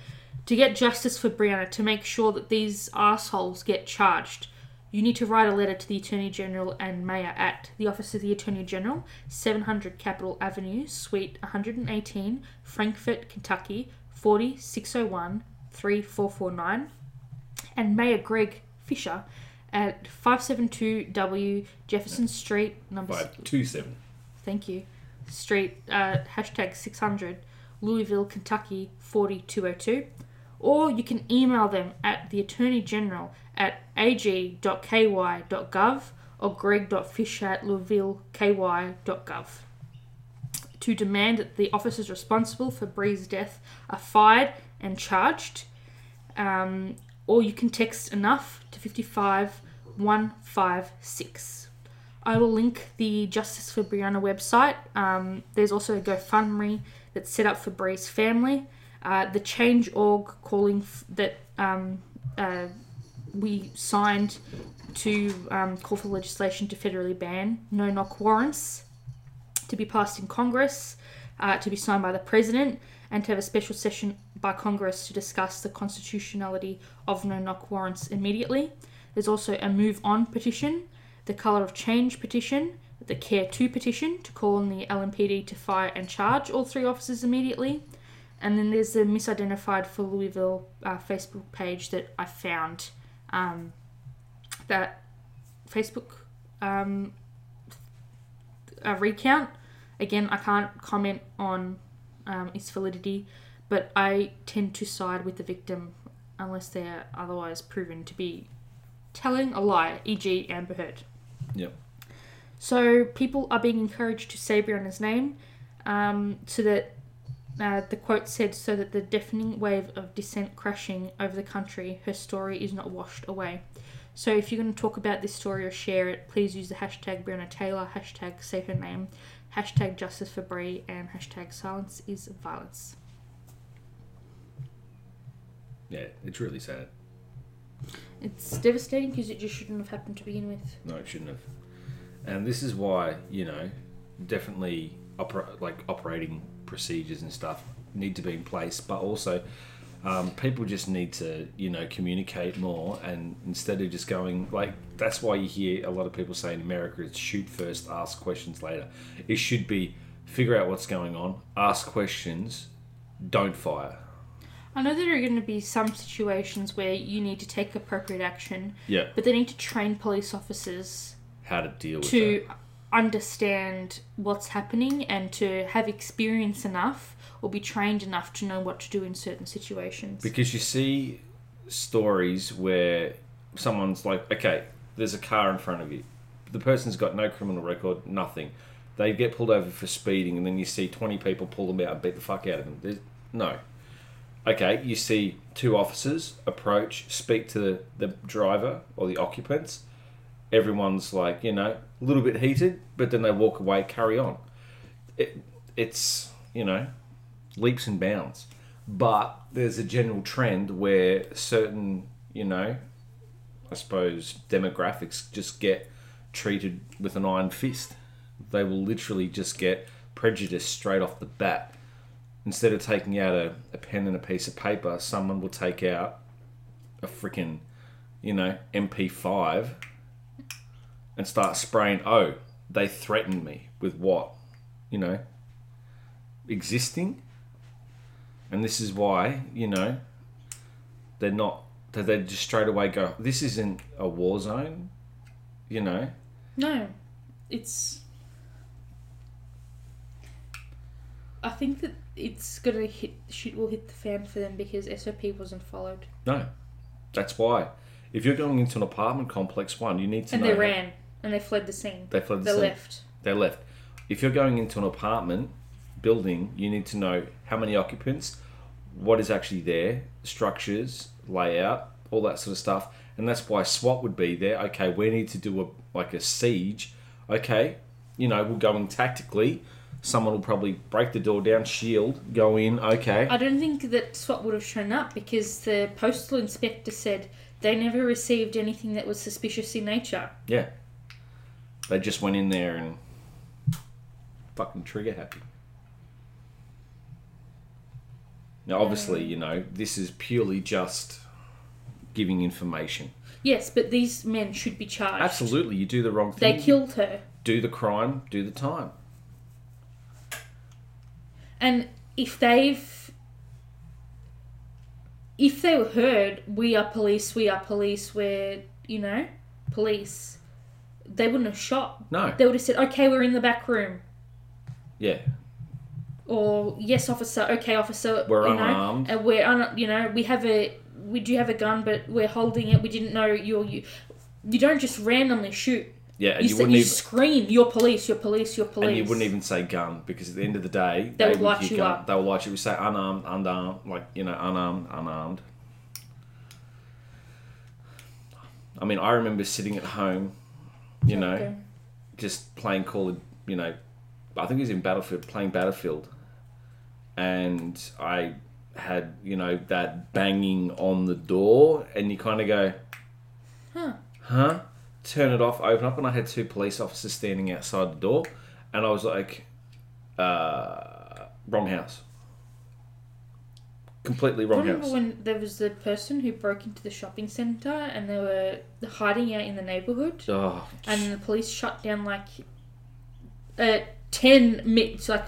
to get justice for Breonna, to make sure that these assholes get charged, you need to write a letter to the Attorney General and Mayor at the Office of the Attorney General, 700 Capitol Avenue, Suite 118, Frankfort, Kentucky, 40601 3449, and Mayor Greg Fisher at 572 W Jefferson Street, number Five two seven. Thank you, Street, uh, hashtag 600, Louisville, Kentucky 40202. Or you can email them at the Attorney General at ag.ky.gov or greg.fisher at louisvilleky.gov to demand that the officers responsible for Bree's death are fired and charged. Um, or you can text enough to 55156. I will link the Justice for Breonna website. Um, there's also a GoFundMe that's set up for Bree's family. Uh, the Change.org calling f- that um, uh, we signed to um, call for legislation to federally ban no knock warrants to be passed in Congress, uh, to be signed by the President, and to have a special session by Congress to discuss the constitutionality of no knock warrants immediately. There's also a Move On petition, the Colour of Change petition, the Care 2 petition to call on the LMPD to fire and charge all three officers immediately. And then there's the Misidentified for Louisville uh, Facebook page that I found. Um, that Facebook um, recount. Again, I can't comment on um, its validity, but I tend to side with the victim unless they're otherwise proven to be telling a lie, e.g., Amber Heard. Yep. So people are being encouraged to say Breonna's name, um, so that uh, the quote said, "So that the deafening wave of dissent crashing over the country, her story is not washed away." So if you're going to talk about this story or share it, please use the hashtag Breonna Taylor, hashtag say her name, hashtag justice for Bree, and hashtag silence is violence. Yeah, it's really sad. It's devastating because it just shouldn't have happened to begin with. No, it shouldn't have. And this is why you know, definitely opera- like operating procedures and stuff need to be in place, but also um, people just need to you know communicate more. And instead of just going like that's why you hear a lot of people say in America it's shoot first, ask questions later. It should be figure out what's going on, ask questions, don't fire. I know there are going to be some situations where you need to take appropriate action, Yeah, but they need to train police officers how to deal with to that. understand what's happening and to have experience enough or be trained enough to know what to do in certain situations. Because you see stories where someone's like, okay, there's a car in front of you. The person's got no criminal record, nothing. They get pulled over for speeding, and then you see 20 people pull them out and beat the fuck out of them. There's, no. Okay, you see two officers approach, speak to the, the driver or the occupants. Everyone's like, you know, a little bit heated, but then they walk away, carry on. It, it's, you know, leaps and bounds. But there's a general trend where certain, you know, I suppose demographics just get treated with an iron fist. They will literally just get prejudiced straight off the bat. Instead of taking out a, a pen and a piece of paper, someone will take out a freaking, you know, MP5 and start spraying. Oh, they threatened me with what? You know, existing. And this is why, you know, they're not, that they just straight away go, this isn't a war zone, you know? No, it's. I think that it's gonna hit shit will hit the fan for them because SOP wasn't followed No. That's why. If you're going into an apartment complex, one, you need to and they ran and they fled the scene. They fled the They scene. left. They left. If you're going into an apartment building, you need to know how many occupants, what is actually there, structures, layout, all that sort of stuff. And that's why SWAT would be there. Okay, we need to do a like a siege. Okay, you know, we're going tactically. Someone will probably break the door down, shield, go in. Okay, I don't think that SWAT would have shown up because the postal inspector said they never received anything that was suspicious in nature. yeah. They just went in there and fucking trigger happy. Now, obviously, you know, this is purely just giving information. Yes, but these men should be charged. Absolutely, you do the wrong thing. They killed her. Do the crime, do the time. And if they've if they were heard, we are police, we are police, we're you know, police, they wouldn't have shot. No. They would have said, Okay, we're in the back room. Yeah, Or yes, officer, okay, officer We're you know, unarmed. And we're un- you know, we have a we do have a gun but we're holding it, we didn't know you're you you don't just randomly shoot. Yeah, and You, you, wouldn't you even, scream, you're police, you're police, you're police. and you wouldn't even say gun because at the end of the day, They would would light you gun. up. They would light you. We say unarmed, unarmed, like you know, unarmed, unarmed. I mean, I remember sitting at home, you know, Okay. just playing Call of, you know, I think it was in Battlefield, playing Battlefield, and I had, you know, that banging on the door, and you kind of go, Huh. huh? Turn it off, open up, and I had two police officers standing outside the door, and I was like, uh, wrong house. Completely wrong Remember house. when there was the person who broke into the shopping centre and they were hiding out in the neighbourhood, Oh, and the police shut down like a ten minutes, like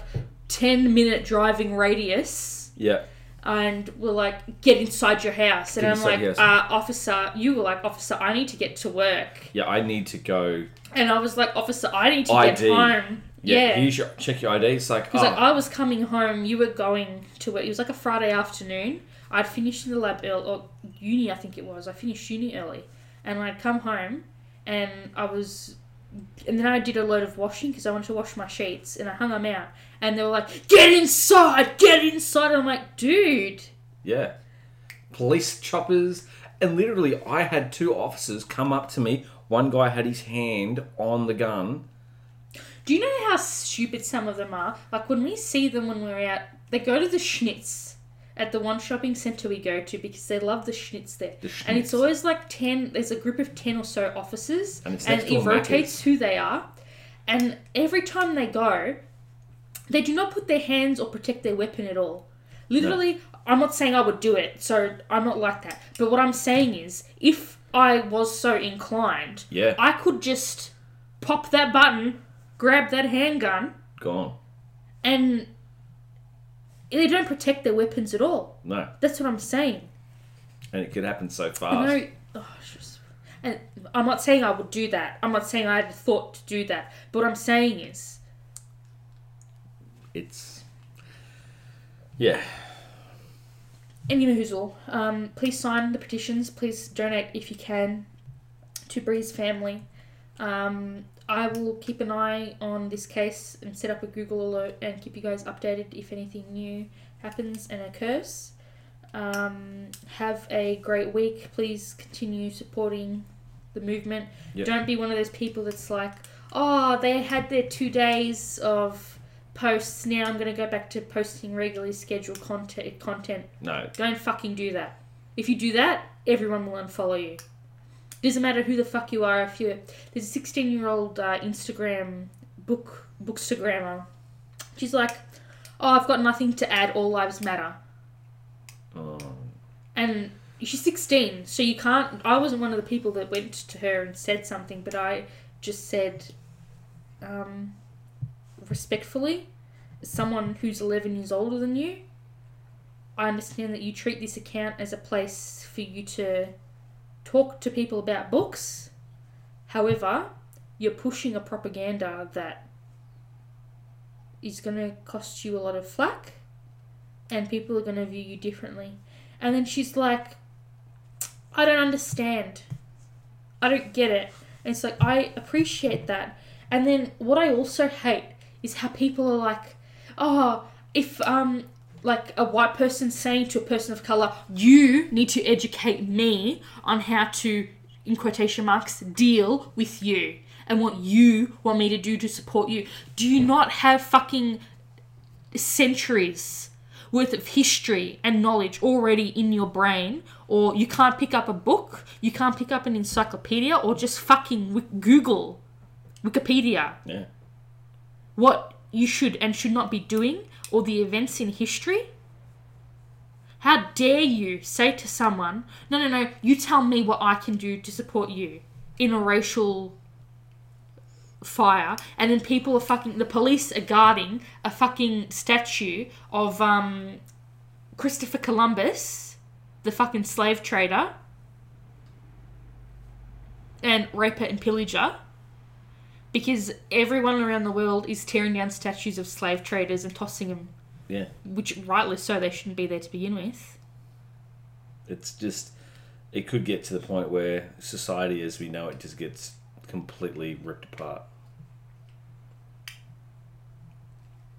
ten minute driving radius, yeah. And were like, "Get inside your house." And Get I'm inside like, uh, "Officer," you were like, "Officer, I need to get to work," Yeah, I need to go. and I was like, "Officer, I need to ID. get home." Yeah, Yeah. here's your check your ID. It's like, oh, like I was coming home, you were going to work. It was like a Friday afternoon. I'd finished in the lab early, or uni, I think it was. I finished uni early, and I'd come home, and I was, and then I did a load of washing because I wanted to wash my sheets, and I hung them out, and they were like, "Get inside, get inside!" And I'm like, "Dude, yeah, police choppers, and literally, I had two officers come up to me. One guy had his hand on the gun. do you know how stupid some of them are? Like when we see them when we're out, they go to the Schnitz." At the one shopping centre we go to because they love the schnitz there. The And it's always like 10, there's a group of 10 or so officers, And it's and it rotates who they are. And every time they go, they do not put their hands or protect their weapon at all. Literally, I'm not saying I would do it, so I'm not like that. But what I'm saying is, if I was so inclined, Yeah, I could just pop that button, grab that handgun, gone. and they don't protect their weapons at all. No, That's what I'm saying. and it could happen so I fast. know. Oh, just, and I'm not saying I would do that. I'm not saying I had thought to do that. But what I'm saying is, It's yeah, any whoozle, um, please sign the petitions. Please donate if you can to Bree's family. Um, I will keep an eye on this case and set up a Google alert and keep you guys updated if anything new happens and occurs. Um, have a great week. Please continue supporting the movement. Yep. Don't be one of those people that's like, oh, they had their two days of posts. Now I'm going to go back to posting regularly scheduled content. Content. no, Don't fucking do that. If you do that, everyone will unfollow you. Doesn't matter who the fuck you are. If you're there's a 16 year old uh, Instagram book bookstagrammer. She's like, oh, I've got nothing to add. All lives matter. oh, And she's 16, so you can't. I wasn't one of the people that went to her and said something, but I just said, um, respectfully, someone who's 11 years older than you, I understand that you treat this account as a place for you to talk to people about books. However, you're pushing a propaganda that is going to cost you a lot of flack and people are going to view you differently. And then she's like, I don't understand. I don't get it. And it's like, I appreciate that. And then what I also hate is how people are like, oh, if, um, like a white person saying to a person of color, you need to educate me on how to, in quotation marks, deal with you and what you want me to do to support you. Do you not have fucking centuries worth of history and knowledge already in your brain? Or you can't pick up a book, you can't pick up an encyclopedia, or just fucking Google Wikipedia Yeah. what you should and should not be doing or the events in history? How dare you say to someone, no, no, no, you tell me what I can do to support you in a racial fire, and then people are fucking, the police are guarding a fucking statue of um, Christopher Columbus, the fucking slave trader, and raper and pillager because everyone around the world is tearing down statues of slave traders and tossing them, Yeah. which rightly so they shouldn't be there to begin with. It's just, it could get to the point where society as we know it just gets completely ripped apart.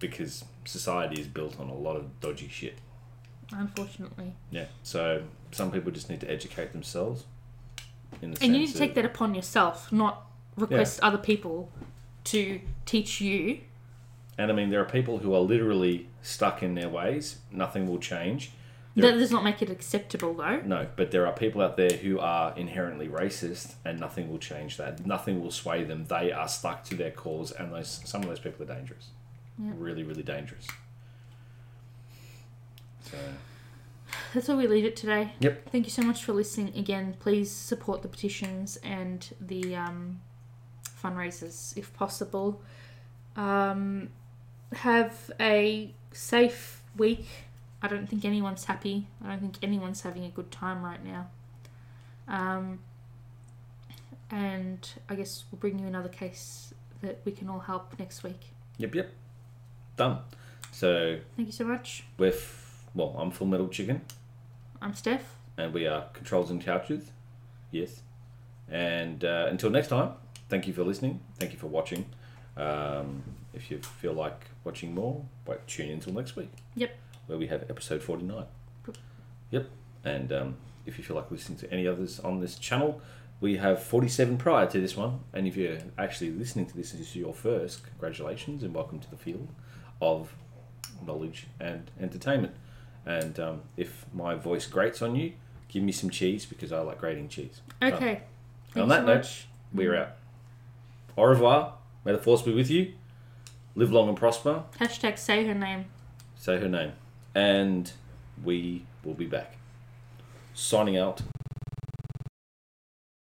Because society is built on a lot of dodgy shit. Unfortunately, Yeah. So some people just need to educate themselves. In the and you need to take that upon yourself, not request other people to teach you. And I mean, there are people who are literally stuck in their ways. Nothing will change. That There- does not make it acceptable, though. No, but there are people out there who are inherently racist, and nothing will change that. Nothing will sway them. They are stuck to their cause, and those some of those people are dangerous. Really, really dangerous. So, That's where we leave it today. Yep. Thank you so much for listening. Again, please support the petitions and the um, fundraisers if possible. Um, have a safe week. I don't think anyone's happy. I don't think anyone's having a good time right now. Um, and I guess we'll bring you another case that we can all help next week. yep, yep, done. So Thank you so much. with well, I'm Full Metal Chicken, I'm Steph. and we are Controls and Couches. Yes. And uh, until next time, thank you for listening. Thank you for watching. Um, if you feel like watching more, wait, tune in until next week. Yep. Where we have episode 49. Yep. And um, if you feel like listening to any others on this channel, we have 47 prior to this one. And if you're actually listening to this this is your first, congratulations and welcome to the field of knowledge and entertainment. And um, if my voice grates on you, give me some cheese because I like grating cheese. Okay. And on that so note, much. we're out. Au revoir. May the force be with you. Live long and prosper. Hashtag say her name. Say her name. And we will be back. Signing out.